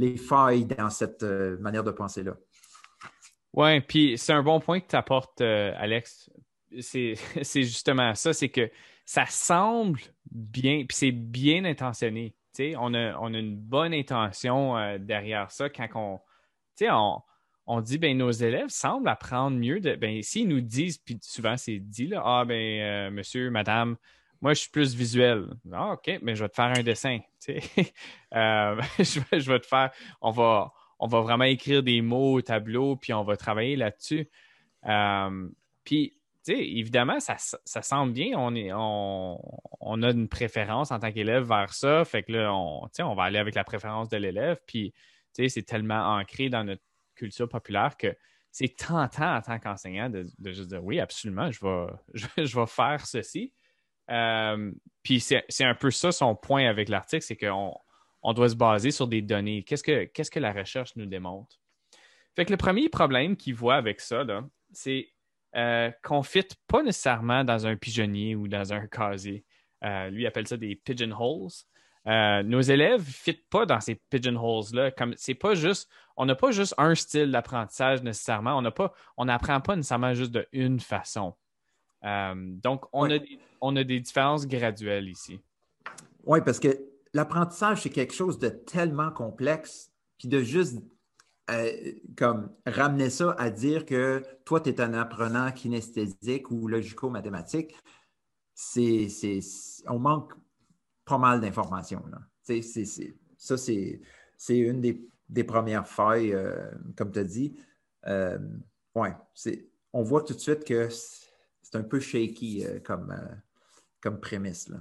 les failles dans cette manière de penser-là. Oui, puis c'est un bon point que tu apportes, euh, Alex. C'est justement ça, c'est que ça semble bien, puis c'est bien intentionné. On a, on a une bonne intention euh, derrière ça quand on, on, on dit ben nos élèves semblent apprendre mieux de ben s'ils nous disent puis souvent c'est dit là ah ben euh, monsieur madame moi je suis plus visuel ah ok mais je vais te faire un dessin je, je vais te faire on va on va vraiment écrire des mots au tableau, puis on va travailler là-dessus. Euh, puis, évidemment, ça, ça semble bien. On, est, on, a une préférence en tant qu'élève vers ça. Fait que là, on, on va aller avec la préférence de l'élève. Puis, c'est tellement ancré dans notre culture populaire que c'est tentant en tant qu'enseignant de, juste dire oui, absolument, je vais, je, vais faire ceci. Euh, puis c'est un peu ça son point avec l'article, c'est qu'on on doit se baser sur des données. Qu'est-ce que, la recherche nous démontre? Fait que le premier problème qu'il voit avec ça, c'est euh, qu'on ne fit pas nécessairement dans un pigeonnier ou dans un casier. Euh, lui appelle ça des pigeonholes. Nos élèves ne fit pas dans ces pigeonholes-là. Comme c'est pas juste, on n'a pas juste un style d'apprentissage nécessairement. On pas, on n'apprend pas nécessairement juste de une façon. Euh, donc, on, a des, on a des différences graduelles ici. Oui, parce que l'apprentissage, c'est quelque chose de tellement complexe, puis de juste euh, comme ramener ça à dire que toi, tu es un apprenant kinesthésique ou logico-mathématique, c'est, on manque pas mal d'informations. ça, c'est, une des, premières failles, euh, comme tu as dit. Euh, ouais, on voit tout de suite que c'est un peu shaky comme, comme prémisse. Là.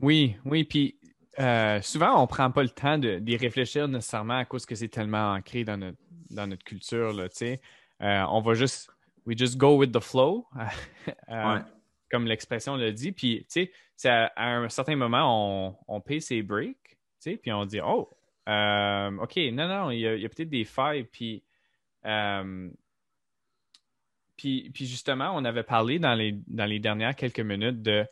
Oui, oui, puis euh, souvent, on ne prend pas le temps d'y réfléchir nécessairement à cause que c'est tellement ancré dans notre, dans notre culture. Là, euh, on va juste, we just go with the flow, euh, comme l'expression le dit. Puis, à, à, un certain moment, on, on paye ses breaks, puis on dit, oh, OK, non, non, il y a, peut-être des failles. Puis, puis, puis, justement, on avait parlé dans les, dans les dernières quelques minutes de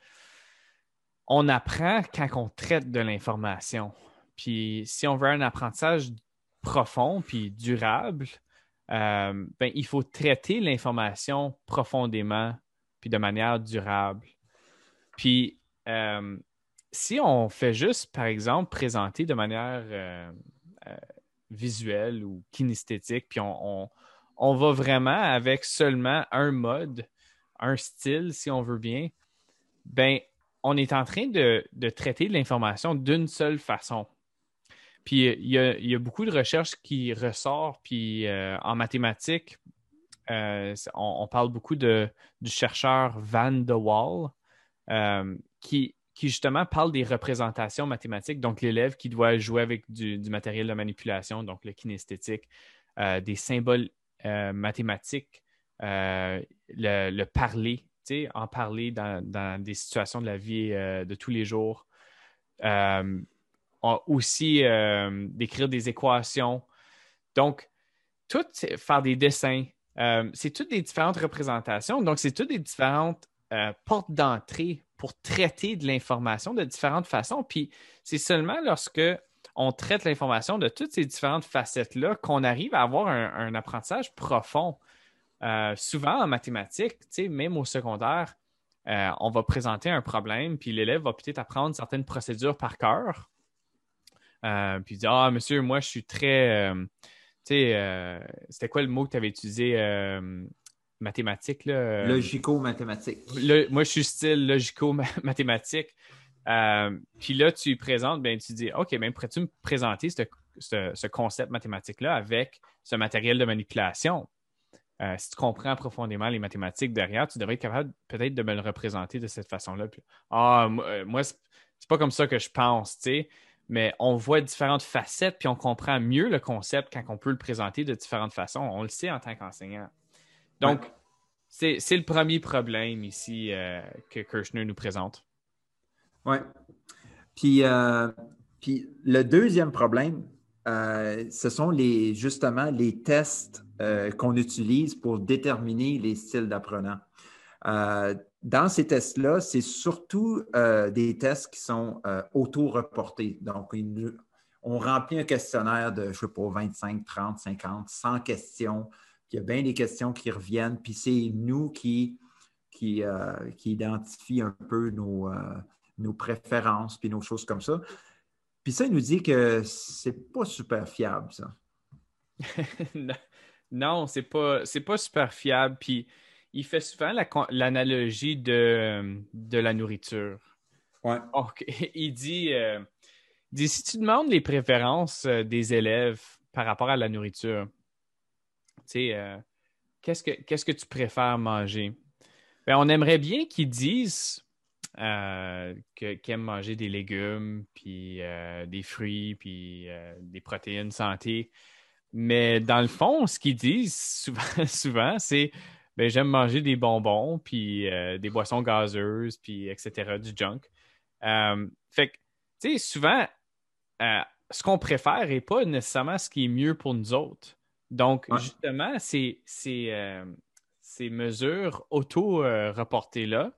on apprend quand on traite de l'information. Puis si on veut un apprentissage profond puis durable, euh, ben, il faut traiter l'information profondément puis de manière durable. Puis euh, si on fait juste, par exemple, présenter de manière euh, visuelle ou kinesthétique, puis on, on, va vraiment avec seulement un mode, un style, si on veut bien, ben on est en train de, traiter l'information d'une seule façon. Puis il y, a, beaucoup de recherches qui ressortent, puis euh, en mathématiques, euh, on, parle beaucoup de, du chercheur Van de Waal, euh, qui, justement parle des représentations mathématiques, donc l'élève qui doit jouer avec du, matériel de manipulation, donc le kinesthétique, des symboles mathématiques, le, le, parler, en parler dans, des situations de la vie euh, de tous les jours. Euh, aussi euh, d'écrire des équations. Donc, tout faire des dessins, c'est toutes des différentes représentations. Donc, c'est toutes des différentes portes d'entrée pour traiter de l'information de différentes façons. Puis, c'est seulement lorsque on traite l'information de toutes ces différentes facettes-là qu'on arrive à avoir un apprentissage profond. Euh, souvent en mathématiques, même au secondaire, euh, on va présenter un problème, puis l'élève va peut-être apprendre certaines procédures par cœur. Euh, puis il dit Ah, monsieur, moi, je suis très. tu sais, c'était quoi le mot que tu avais utilisé Mathématique, là? Logico-mathématique. moi, je suis style logico-mathématique. Puis là, tu présentes, ben, tu dis OK, ben, pourrais-tu me présenter ce concept mathématique-là avec ce matériel de manipulation? Euh, si tu comprends profondément les mathématiques derrière, tu devrais être capable peut-être de me le représenter de cette façon-là. ah, euh, moi, c'est pas comme ça que je pense, tu sais. Mais on voit différentes facettes, puis on comprend mieux le concept quand on peut le présenter de différentes façons. On le sait en tant qu'enseignant. Donc, c'est le premier problème ici euh, que Kirchner nous présente. Oui. Puis, puis le deuxième problème, ce sont les, justement les tests euh, qu'on utilise pour déterminer les styles d'apprenants. Euh, dans ces tests-là, c'est surtout euh, des tests qui sont auto-reportés. Donc, on remplit un questionnaire de, je ne sais pas, 25, 30, 50, 100 questions. il y a bien des questions qui reviennent, puis c'est nous qui, qui, qui un peu nos, nos préférences, puis nos choses comme ça. Puis ça, il nous dit que c'est pas super fiable, ça. Non, c'est pas, c'est pas super fiable. Puis il fait souvent l'analogie de, de la nourriture. Ouais. il dit, euh, dit si tu demandes les préférences euh, des élèves par rapport à la nourriture, tu sais, euh, qu'est-ce, que, qu'est-ce que tu préfères manger? Ben, on aimerait bien qu'ils disent qu'ils aiment manger des légumes, puis des fruits, puis des protéines santé. Mais dans le fond, ce qu'ils disent souvent, souvent c'est ben, j'aime manger des bonbons, puis euh, des boissons gazeuses, puis etc., du junk. Euh, fait que, tu sais, souvent, euh, ce qu'on préfère n'est pas nécessairement ce qui est mieux pour nous autres. Donc, justement, ces, ces, ces mesures auto-reportées-là,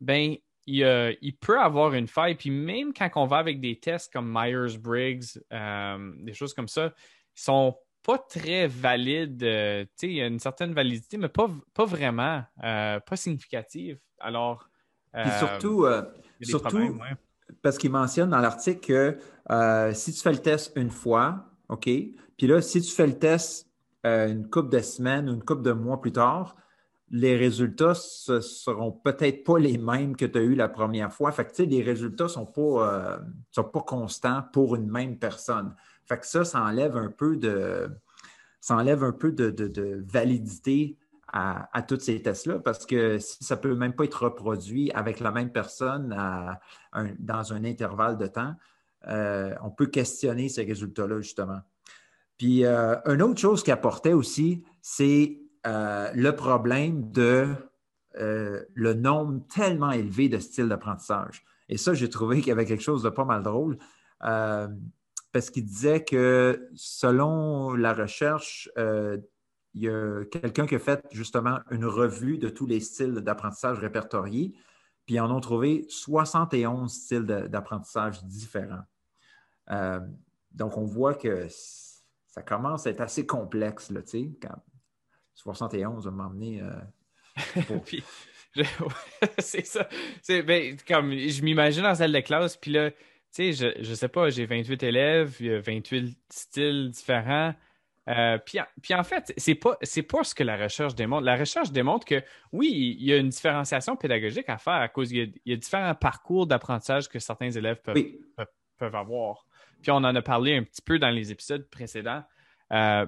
ben, il, peut avoir une faille. Puis même quand on va avec des tests comme Myers-Briggs, euh, des choses comme ça, ils sont pas très valides. Euh, il y a une certaine validité, mais pas, pas vraiment, euh, pas significative. Alors. Puis surtout, surtout parce qu'il mentionne dans l'article que si tu fais le test une fois, OK, puis là, si tu fais le test une couple de semaines ou une couple de mois plus tard, les résultats ne seront peut-être pas les mêmes que tu as eu la première fois. Fait les résultats ne sont, pas, euh, sont pas constants pour une même personne. Fait que ça, ça enlève un peu de, validité à, tous ces tests-là parce que ça ne peut même pas être reproduit avec la même personne dans un intervalle de temps, euh, on peut questionner ces résultats-là, justement. Puis, euh, une autre chose qui apportait aussi, c'est euh, le problème de euh, le nombre tellement élevé de styles d'apprentissage. Et ça, j'ai trouvé qu'il y avait quelque chose de pas mal drôle euh, parce qu'il disait que selon la recherche, il y a quelqu'un qui a fait justement une revue de tous les styles d'apprentissage répertoriés, puis ils en ont trouvé 71 styles d'apprentissage différents. donc, on voit que ça commence à être assez complexe, là, sais, 71 va m'emmener. c'est ça. Ben, comme, je m'imagine en salle de classe, puis là, tu sais, je, je sais pas, j'ai 28 élèves, il y a 28 styles différents. Euh, puis, en fait, c'est pas c'est pas ce que la recherche démontre. La recherche démontre que oui, il y a une différenciation pédagogique à faire à cause il y a, différents parcours d'apprentissage que certains élèves peuvent, peuvent, avoir. Puis on en a parlé un petit peu dans les épisodes précédents. Euh,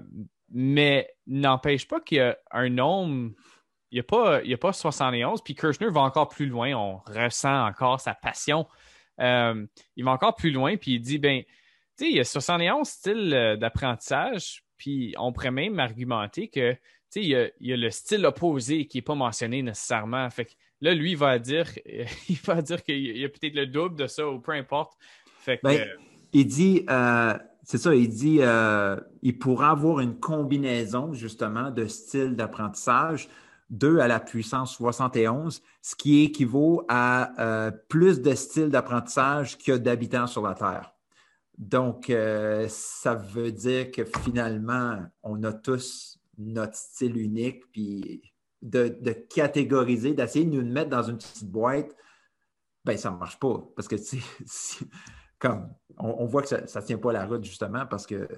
mais n'empêche pas qu'il y a un nombre, il n'y a, pas, a pas 71, puis Kirchner va encore plus loin, on ressent encore sa passion. Euh, il va encore plus loin, puis il dit, ben, tu sais, il y a 71 styles euh, d'apprentissage, puis on pourrait même argumenter que, tu sais, il, y a, le style opposé qui n'est pas mentionné nécessairement. Fait que là, lui, il va dire, il va dire qu'il y a peut-être le double de ça, ou peu importe. Fait ben, il dit, euh, c'est ça, il dit euh, il pourra avoir une combinaison justement de styles d'apprentissage 2 à la puissance 71, ce qui équivaut à euh, plus de styles d'apprentissage qu'il y a d'habitants sur la Terre. Donc, euh, ça veut dire que finalement, on a tous notre style unique, puis de, catégoriser, d'essayer de nous mettre dans une petite boîte, ben ça ne marche pas. Parce que si, comme on, voit que ça ne tient pas la route justement parce que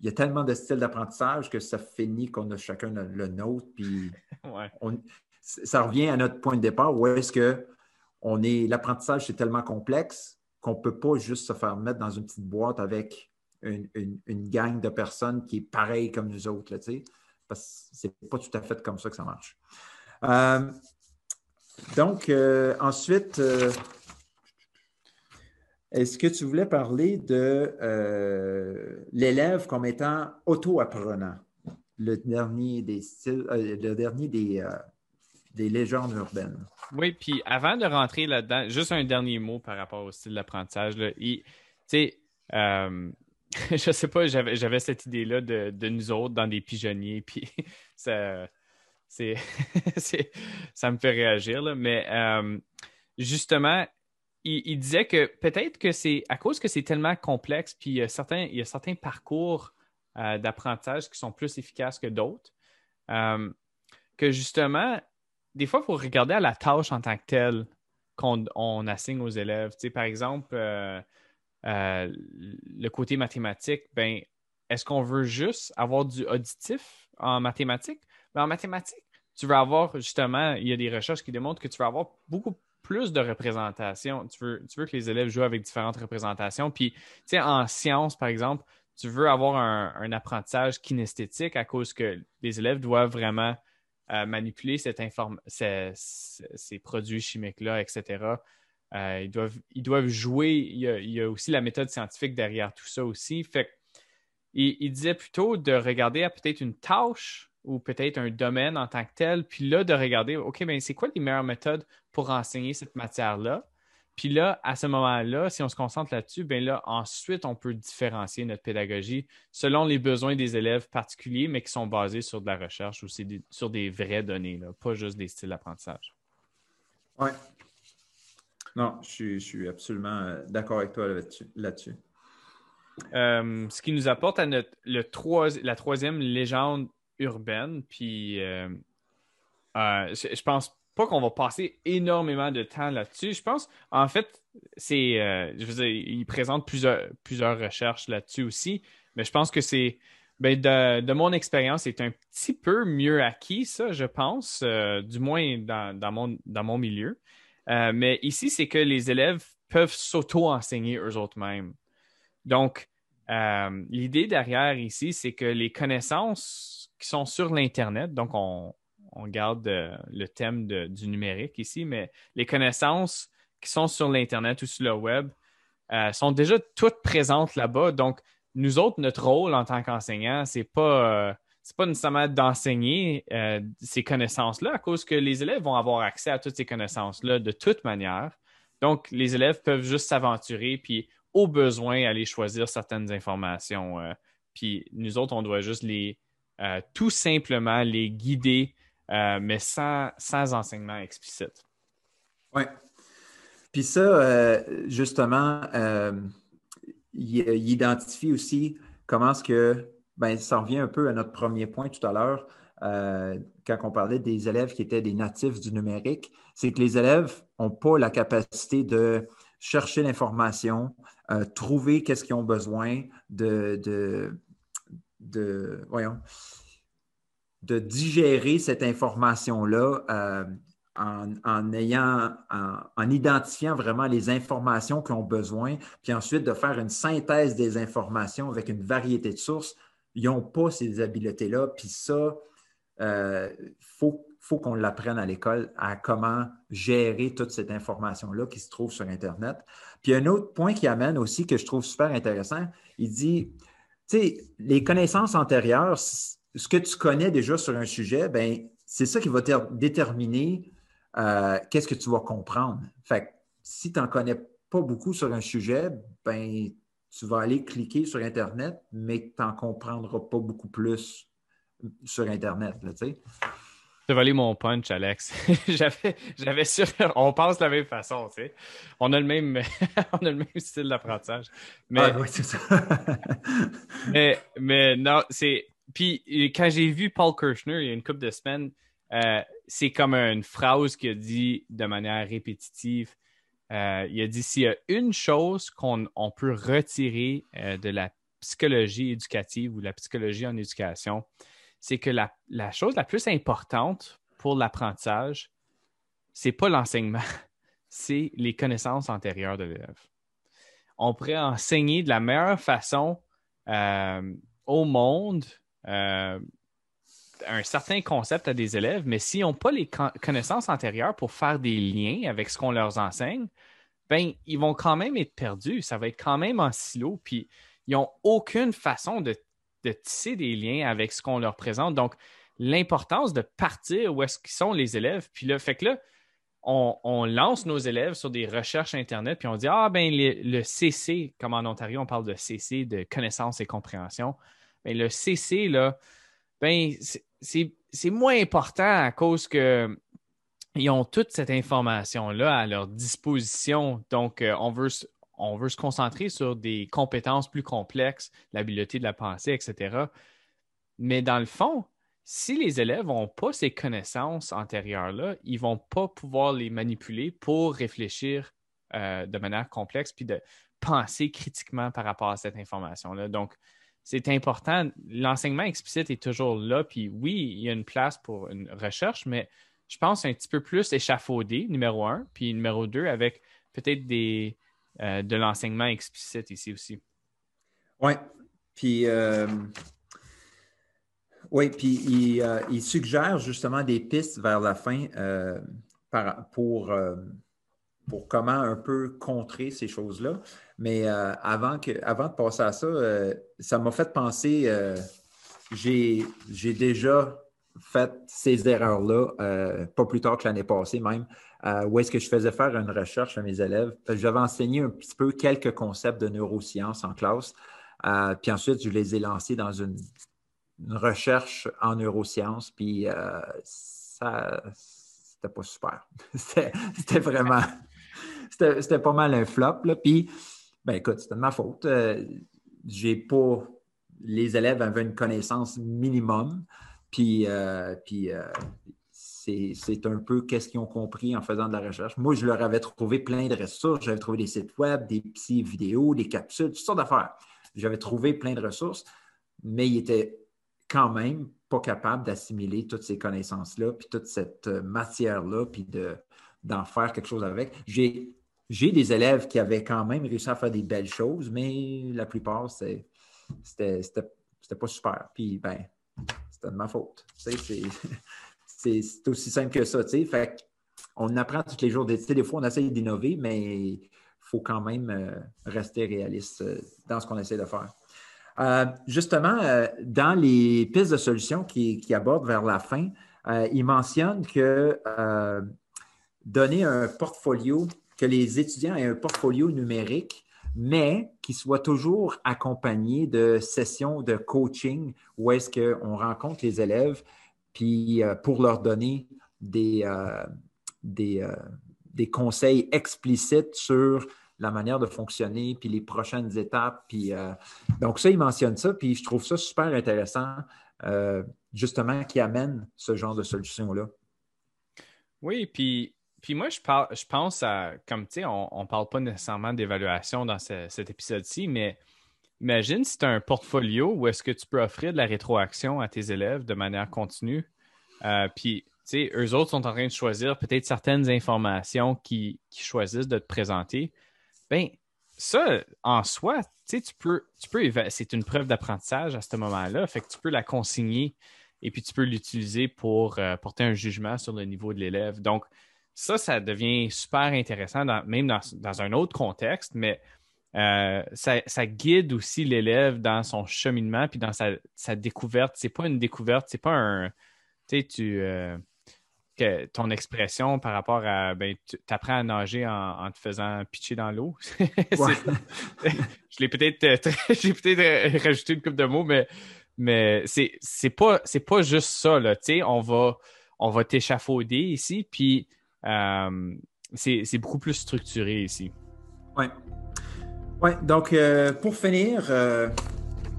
il y a tellement de styles d'apprentissage que ça finit qu'on a chacun le, nôtre. Puis ça revient à notre point de départ où est-ce que on est l'apprentissage c'est tellement complexe qu'on ne peut pas juste se faire mettre dans une petite boîte avec une, gang de personnes qui est pareille comme nous autres. Là, parce que ce n'est pas tout à fait comme ça que ça marche. Euh, donc, euh, ensuite, euh, est-ce que tu voulais parler de euh, l'élève comme étant auto-apprenant, le dernier des euh, le dernier des, euh, des légendes urbaines? Oui, puis avant de rentrer là-dedans, juste un dernier mot par rapport au style d'apprentissage. Tu sais, je sais pas, j'avais cette idée-là de, de, nous autres dans des pigeonniers, puis ça, ça me fait réagir, là, mais justement, il, disait que peut-être que c'est à cause que c'est tellement complexe, puis il y a certains, il y a certains parcours euh, d'apprentissage qui sont plus efficaces que d'autres, euh, que justement, des fois, il faut regarder à la tâche en tant que telle qu'on assigne aux élèves. Tu sais, par exemple, euh, le côté mathématique, ben, est-ce qu'on veut juste avoir du auditif en mathématiques? Ben, en mathématiques, tu veux avoir justement, il y a des recherches qui démontrent que tu vas avoir beaucoup plus de représentation. Tu veux, que les élèves jouent avec différentes représentations. Puis, tu sais, en sciences, par exemple, tu veux avoir un, apprentissage kinesthétique à cause que les élèves doivent vraiment euh, manipuler ces, produits chimiques-là, etc. Euh, ils, doivent, ils doivent jouer. Il y, a, aussi la méthode scientifique derrière tout ça aussi. Fait il, il disait plutôt de regarder à peut-être une tâche ou peut-être un domaine en tant que tel, puis là, de regarder, OK, bien, c'est quoi les meilleures méthodes pour enseigner cette matière-là? Puis là, à ce moment-là, si on se concentre là-dessus, bien là, ensuite, on peut différencier notre pédagogie selon les besoins des élèves particuliers, mais qui sont basés sur de la recherche ou sur des vraies données, là, pas juste des styles d'apprentissage. Oui. Non, je suis, absolument euh, d'accord avec toi là-dessus. Euh, ce qui nous apporte à notre, le la troisième légende urbaine, puis euh, je, je pense pas qu'on va passer énormément de temps là-dessus. Je pense, en fait, c'est, je veux dire, il présente plusieurs, recherches là-dessus aussi, mais je pense que c'est, ben de, mon expérience, c'est un petit peu mieux acquis, ça, je pense, du moins dans, mon, dans mon milieu. Euh, mais ici, c'est que les élèves peuvent s'auto-enseigner eux autres mêmes. Donc, euh, l'idée derrière ici, c'est que les connaissances qui sont sur l'Internet, donc on, garde euh, le thème du numérique ici, mais les connaissances qui sont sur l'Internet ou sur le web sont déjà toutes présentes là-bas. Donc, nous autres, notre rôle en tant qu'enseignants, c'est pas c'est pas nécessairement d'enseigner euh, ces connaissances-là, à cause que les élèves vont avoir accès à toutes ces connaissances-là de toute manière. Donc, les élèves peuvent juste s'aventurer, puis au besoin, aller choisir certaines informations. Euh, puis nous autres, on doit juste les euh, tout simplement les guider, mais sans, sans enseignement explicite. Oui. Puis ça, justement, il, identifie aussi comment est-ce que ben, ça revient un peu à notre premier point tout à l'heure, euh, quand on parlait des élèves qui étaient des natifs du numérique, c'est que les élèves n'ont pas la capacité de chercher l'information, euh, trouver qu'est-ce qu'ils ont besoin, de, de, de digérer cette information-là euh, en, ayant, en, identifiant vraiment les informations qu'ils ont besoin, puis ensuite de faire une synthèse des informations avec une variété de sources ils n'ont pas ces habiletés-là. Puis ça, il euh, faut, qu'on l'apprenne à l'école à comment gérer toute cette information-là qui se trouve sur Internet. Puis un autre point qui amène aussi que je trouve super intéressant, il dit, sais, les connaissances antérieures, ce que tu connais déjà sur un sujet, ben c'est ça qui va déterminer euh, qu'est-ce que tu vas comprendre. Fait que si tu n'en connais pas beaucoup sur un sujet, ben tu vas aller cliquer sur Internet, mais tu n'en comprendras pas beaucoup plus sur Internet. Tu volé mon punch, Alex. j'avais, sur. On pense de la même façon, tu sais. On a le même, on a le même style d'apprentissage. Mais, oui, c'est ça. mais, mais non, c'est. Puis quand j'ai vu Paul Kirchner il y a une couple de semaines, euh, c'est comme une phrase qu'il a dit de manière répétitive. Euh, il a dit s'il y a une chose qu'on peut retirer euh, de la psychologie éducative ou de la psychologie en éducation, c'est que la, chose la plus importante pour l'apprentissage, c'est pas l'enseignement, c'est les connaissances antérieures de l'élève. On pourrait enseigner de la meilleure façon euh, au monde un certain concept à des élèves, mais s'ils n'ont pas les connaissances antérieures pour faire des liens avec ce qu'on leur enseigne, ben, ils vont quand même être perdus. Ça va être quand même en silo. Puis, ils n'ont aucune façon de, tisser des liens avec ce qu'on leur présente. Donc, l'importance de partir où est-ce qu'ils sont les élèves. Puis là, fait que là, on, lance nos élèves sur des recherches Internet, puis on dit Ah, ben, le, CC, comme en Ontario, on parle de CC, de connaissance et compréhension. Ben, le CC, là, ben, c'est moins important à cause que ils ont toute cette information-là à leur disposition. Donc, euh, on, veut, on veut se concentrer sur des compétences plus complexes, l'habileté de la pensée, etc. Mais dans le fond, si les élèves n'ont pas ces connaissances antérieures-là, ils ne vont pas pouvoir les manipuler pour réfléchir euh, de manière complexe puis de penser critiquement par rapport à cette information-là. Donc, c'est important. L'enseignement explicite est toujours là. Puis oui, il y a une place pour une recherche, mais je pense un petit peu plus échafaudé, numéro un. Puis numéro deux, avec peut-être des euh, de l'enseignement explicite ici aussi. Oui. Puis euh, puis euh, il, suggère justement des pistes vers la fin pour, pour comment un peu contrer ces choses-là. Mais avant, que, avant de passer à ça, ça m'a fait penser, j'ai déjà fait ces erreurs-là, pas plus tard que l'année passée même, où est-ce que je faisais faire une recherche à mes élèves. J'avais enseigné un petit peu quelques concepts de neurosciences en classe, puis ensuite je les ai lancés dans une, recherche en neurosciences, puis ça, c'était pas super. C'était vraiment c'était pas mal un flop. Là. Puis, ben écoute, c'était de ma faute. Euh, j'ai pas. Les élèves avaient une connaissance minimum. Puis, euh, euh, c'est un peu qu'est-ce qu'ils ont compris en faisant de la recherche. Moi, je leur avais trouvé plein de ressources. J'avais trouvé des sites web, des petits vidéos, des capsules, toutes sortes d'affaires. J'avais trouvé plein de ressources, mais ils étaient quand même pas capables d'assimiler toutes ces connaissances-là, puis toute cette matière-là, puis d'en faire quelque chose avec. J'ai j'ai des élèves qui avaient quand même réussi à faire des belles choses, mais la plupart, c'était pas super. Puis, ben, c'était de ma faute. C'est aussi simple que ça. On apprend tous les jours. Des, des fois, on essaie d'innover, mais il faut quand même euh, rester réaliste euh, dans ce qu'on essaie de faire. Euh, justement, dans les pistes de solutions qui, qui abordent vers la fin, il mentionne que donner un portfolio que les étudiants aient un portfolio numérique, mais qui soit toujours accompagné de sessions de coaching où est-ce qu'on rencontre les élèves puis euh, pour leur donner des, euh, euh, des, conseils explicites sur la manière de fonctionner, puis les prochaines étapes. Puis, donc, ça, il mentionne ça, puis je trouve ça super intéressant, justement, qui amène ce genre de solution-là. Oui, puis puis moi, je, parle, je pense à, comme tu sais, on ne parle pas nécessairement d'évaluation dans cet épisode-ci, mais imagine si tu as un portfolio où est-ce que tu peux offrir de la rétroaction à tes élèves de manière continue. Euh, puis, tu sais, eux autres sont en train de choisir peut-être certaines informations qu'ils qui choisissent de te présenter. Ben, ça, en soi, tu sais, tu peux, tu peux c'est une preuve d'apprentissage à ce moment-là. Fait que tu peux la consigner et puis tu peux l'utiliser pour euh, porter un jugement sur le niveau de l'élève. Donc, ça, ça devient super intéressant, même dans, un autre contexte, mais euh, ça, guide aussi l'élève dans son cheminement puis dans sa, sa découverte. C'est pas une découverte, c'est pas un. Tu sais, tu. Euh, ton expression par rapport à ben, tu apprends à nager en, te faisant pitcher dans l'eau. je l'ai peut-être j'ai peut-être euh, rajouté une coupe de mots, mais, mais c'est, pas c'est pas juste ça. Là, on va on va t'échafauder ici, puis euh, c'est beaucoup plus structuré ici. Oui. Ouais, donc, euh, pour finir, euh,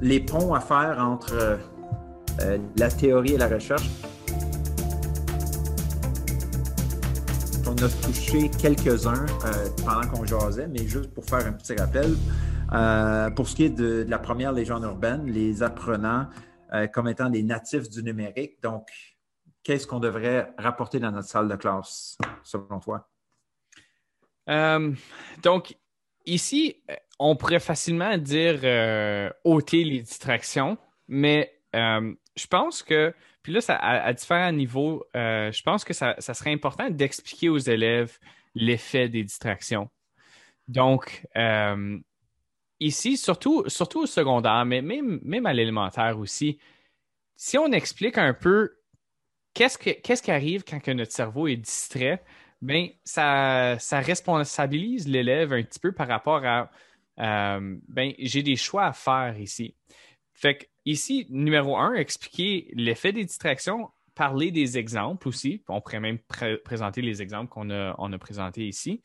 les ponts à faire entre la théorie et la recherche. On a touché quelques-uns pendant qu'on jasait, mais juste pour faire un petit rappel, pour ce qui est de, de, la première légende urbaine, les apprenants comme étant des natifs du numérique, donc qu'est-ce qu'on devrait rapporter dans notre salle de classe, selon toi? Euh, donc, ici, on pourrait facilement dire euh, ôter les distractions, mais euh, je pense que, puis là, à, différents niveaux, je pense que ça, serait important d'expliquer aux élèves l'effet des distractions. Donc, ici, surtout, surtout au secondaire, mais même, même à l'élémentaire aussi, si on explique un peu qu'est-ce, qui arrive quand notre cerveau est distrait? Bien, ça, responsabilise l'élève un petit peu par rapport à euh, ben, j'ai des choix à faire ici. Fait que ici, numéro un, expliquer l'effet des distractions, parler des exemples aussi. On pourrait même présenter les exemples qu'on a, présentés ici.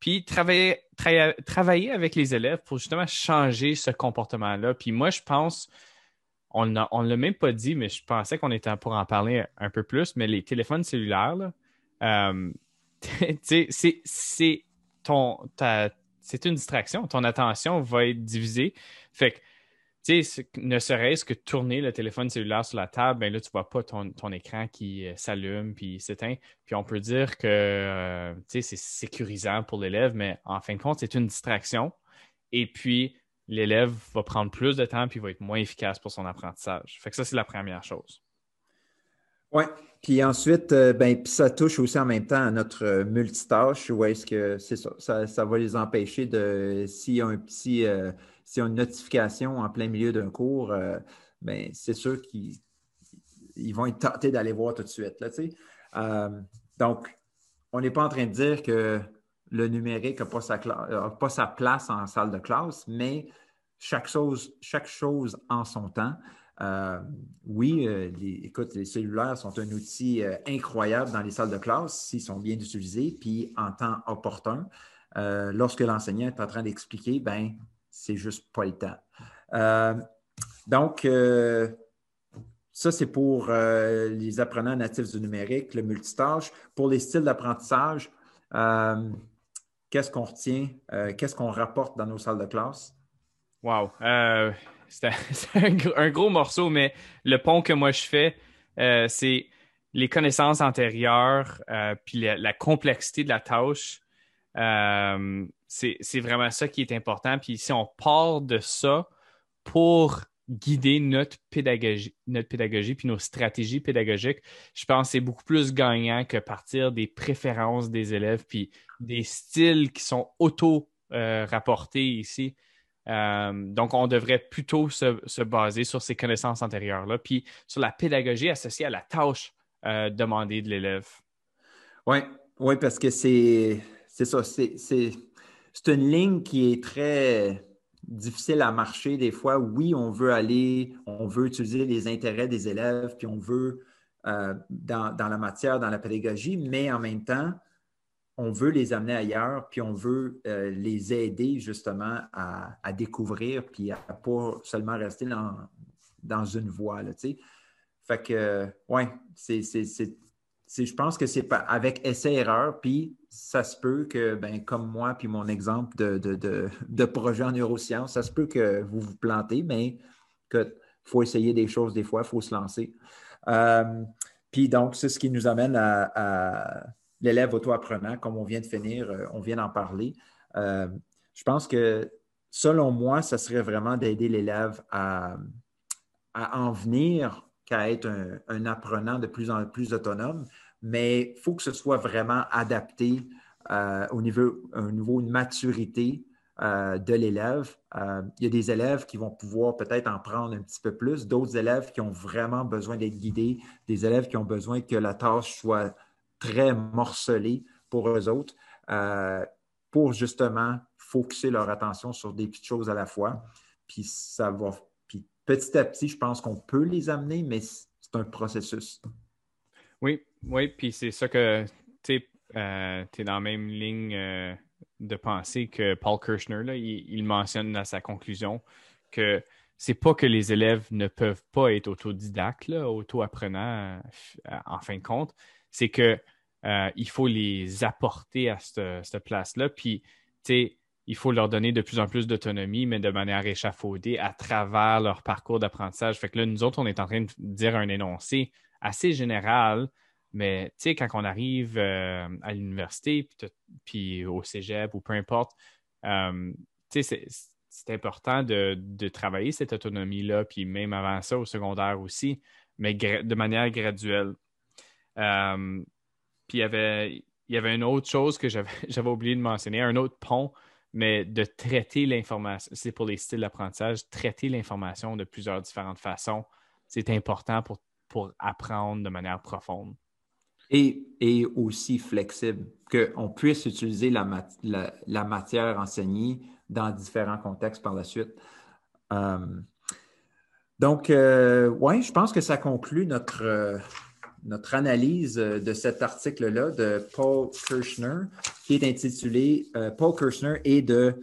Puis travailler avec les élèves pour justement changer ce comportement-là. Puis moi, je pense on ne l'a même pas dit, mais je pensais qu'on était pour en parler un peu plus, mais les téléphones cellulaires, euh, c'est une distraction. Ton attention va être divisée. Fait que, ne serait-ce que tourner le téléphone cellulaire sur la table, ben là, tu vois pas ton, écran qui euh, s'allume puis s'éteint. Puis on peut dire que, euh, c'est sécurisant pour l'élève, mais en fin de compte, c'est une distraction. Et puis, l'élève va prendre plus de temps puis va être moins efficace pour son apprentissage. Fait que ça, c'est la première chose. Oui. Puis ensuite, euh, ben, ça touche aussi en même temps à notre euh, multitâche où est-ce que ça, va les empêcher de, s'il y a un petit, euh, s'il y une notification en plein milieu d'un cours, ben, c'est sûr qu'ils ils vont être tentés d'aller voir tout de suite. Là, donc, on n'est pas en train de dire que le numérique n'a pas, sa, pas sa place en salle de classe, mais chaque chose, chaque chose en son temps. Euh, oui, euh, les, écoute, les cellulaires sont un outil euh, incroyable dans les salles de classe s'ils sont bien utilisés, puis en temps opportun. lorsque l'enseignant est en train d'expliquer, ben c'est juste pas le temps. donc, ça, c'est pour les apprenants natifs du numérique, le multitâche. Pour les styles d'apprentissage, qu'est-ce qu'on retient? qu'est-ce qu'on rapporte dans nos salles de classe? Wow! c'est un, gros morceau, mais le pont que moi je fais, euh, c'est les connaissances antérieures, euh, puis la, complexité de la tâche. Euh, c'est vraiment ça qui est important. Puis si on part de ça pour guider notre pédagogie, notre pédagogie puis nos stratégies pédagogiques, je pense que c'est beaucoup plus gagnant que partir des préférences des élèves puis des styles qui sont auto-rapportés ici. Euh, donc, on devrait plutôt se, baser sur ces connaissances antérieures-là, puis sur la pédagogie associée à la tâche euh, demandée de l'élève. Oui, ouais, parce que c'est ça, c'est une ligne qui est très difficile à marcher des fois. Oui, on veut aller, on veut utiliser les intérêts des élèves, puis on veut euh, dans, la matière, dans la pédagogie, mais en même temps, on veut les amener ailleurs, puis on veut euh, les aider justement à, découvrir, puis à pas seulement rester dans, dans une voie. Là, fait que, ouais, c'est, je pense que c'est avec essai-erreur, puis ça se peut que, ben, comme moi, puis mon exemple de, de, projet en neurosciences, ça se peut que vous vous plantez, mais qu'il faut essayer des choses des fois, il faut se lancer. Euh, puis donc, c'est ce qui nous amène à l'élève auto-apprenant, comme on vient de finir, euh, on vient d'en parler. Euh, je pense que selon moi, ce serait vraiment d'aider l'élève à, en venir qu'à être un, apprenant de plus en plus autonome, mais il faut que ce soit vraiment adapté euh, au niveau, un niveau de maturité de l'élève. il y a des élèves qui vont pouvoir peut-être en prendre un petit peu plus, d'autres élèves qui ont vraiment besoin d'être guidés, des élèves qui ont besoin que la tâche soit très morcelés pour eux autres, euh, pour justement focuser leur attention sur des petites choses à la fois. Puis ça va. Petit à petit, je pense qu'on peut les amener, mais c'est un processus. Oui, oui, puis c'est ça que tu es euh, dans la même ligne euh, de pensée que Paul Kirchner. Là, il, mentionne à sa conclusion que c'est pas que les élèves ne peuvent pas être autodidactes, auto-apprenants en fin de compte, c'est que euh, il faut les apporter à cette, place-là. Puis, tu sais, il faut leur donner de plus en plus d'autonomie, mais de manière échafaudée à travers leur parcours d'apprentissage. Fait que là, nous autres, on est en train de dire un énoncé assez général, mais tu sais, quand on arrive euh, à l'université, puis, au cégep ou peu importe, euh, tu sais, c'est important de, travailler cette autonomie-là, puis même avant ça, au secondaire aussi, mais de manière graduelle. Puis y avait, il y avait une autre chose que j'avais oublié de mentionner, un autre pont, mais de traiter l'information. C'est pour les styles d'apprentissage, traiter l'information de plusieurs différentes façons. C'est important pour, pour apprendre de manière profonde. Et, et aussi flexible, qu'on puisse utiliser la, la, matière enseignée dans différents contextes par la suite. Euh, donc, euh, oui, je pense que ça conclut notre, euh, notre analyse euh, de cet article-là de Paul Kirchner, qui est intitulé euh, Paul Kirchner et de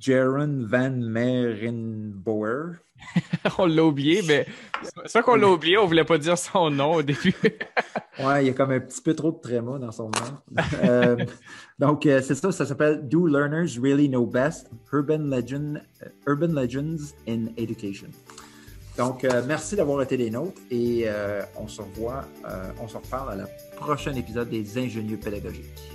Jaron Van Merenbauer. on l'a oublié, mais ça qu'on l'a oublié, on ne voulait pas dire son nom au début. ouais, il y a comme un petit peu trop de tréma dans son nom. Euh, donc, c'est ça, ça s'appelle Do Learners Really Know Best? Urban, Legend, Urban Legends in Education. Donc, euh, merci d'avoir été des nôtres et euh, on se revoit, euh, on se reparle à la prochaine épisode des ingénieux pédagogiques.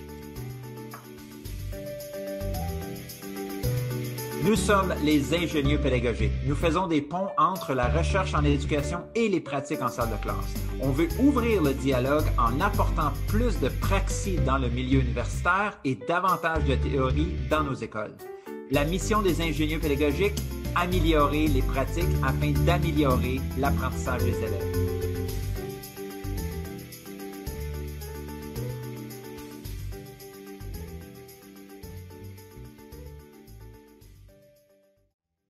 Nous sommes les ingénieux pédagogiques. Nous faisons des ponts entre la recherche en éducation et les pratiques en salle de classe. On veut ouvrir le dialogue en apportant plus de praxis dans le milieu universitaire et davantage de théorie dans nos écoles. La mission des ingénieurs pédagogiques, améliorer les pratiques afin d'améliorer l'apprentissage des élèves.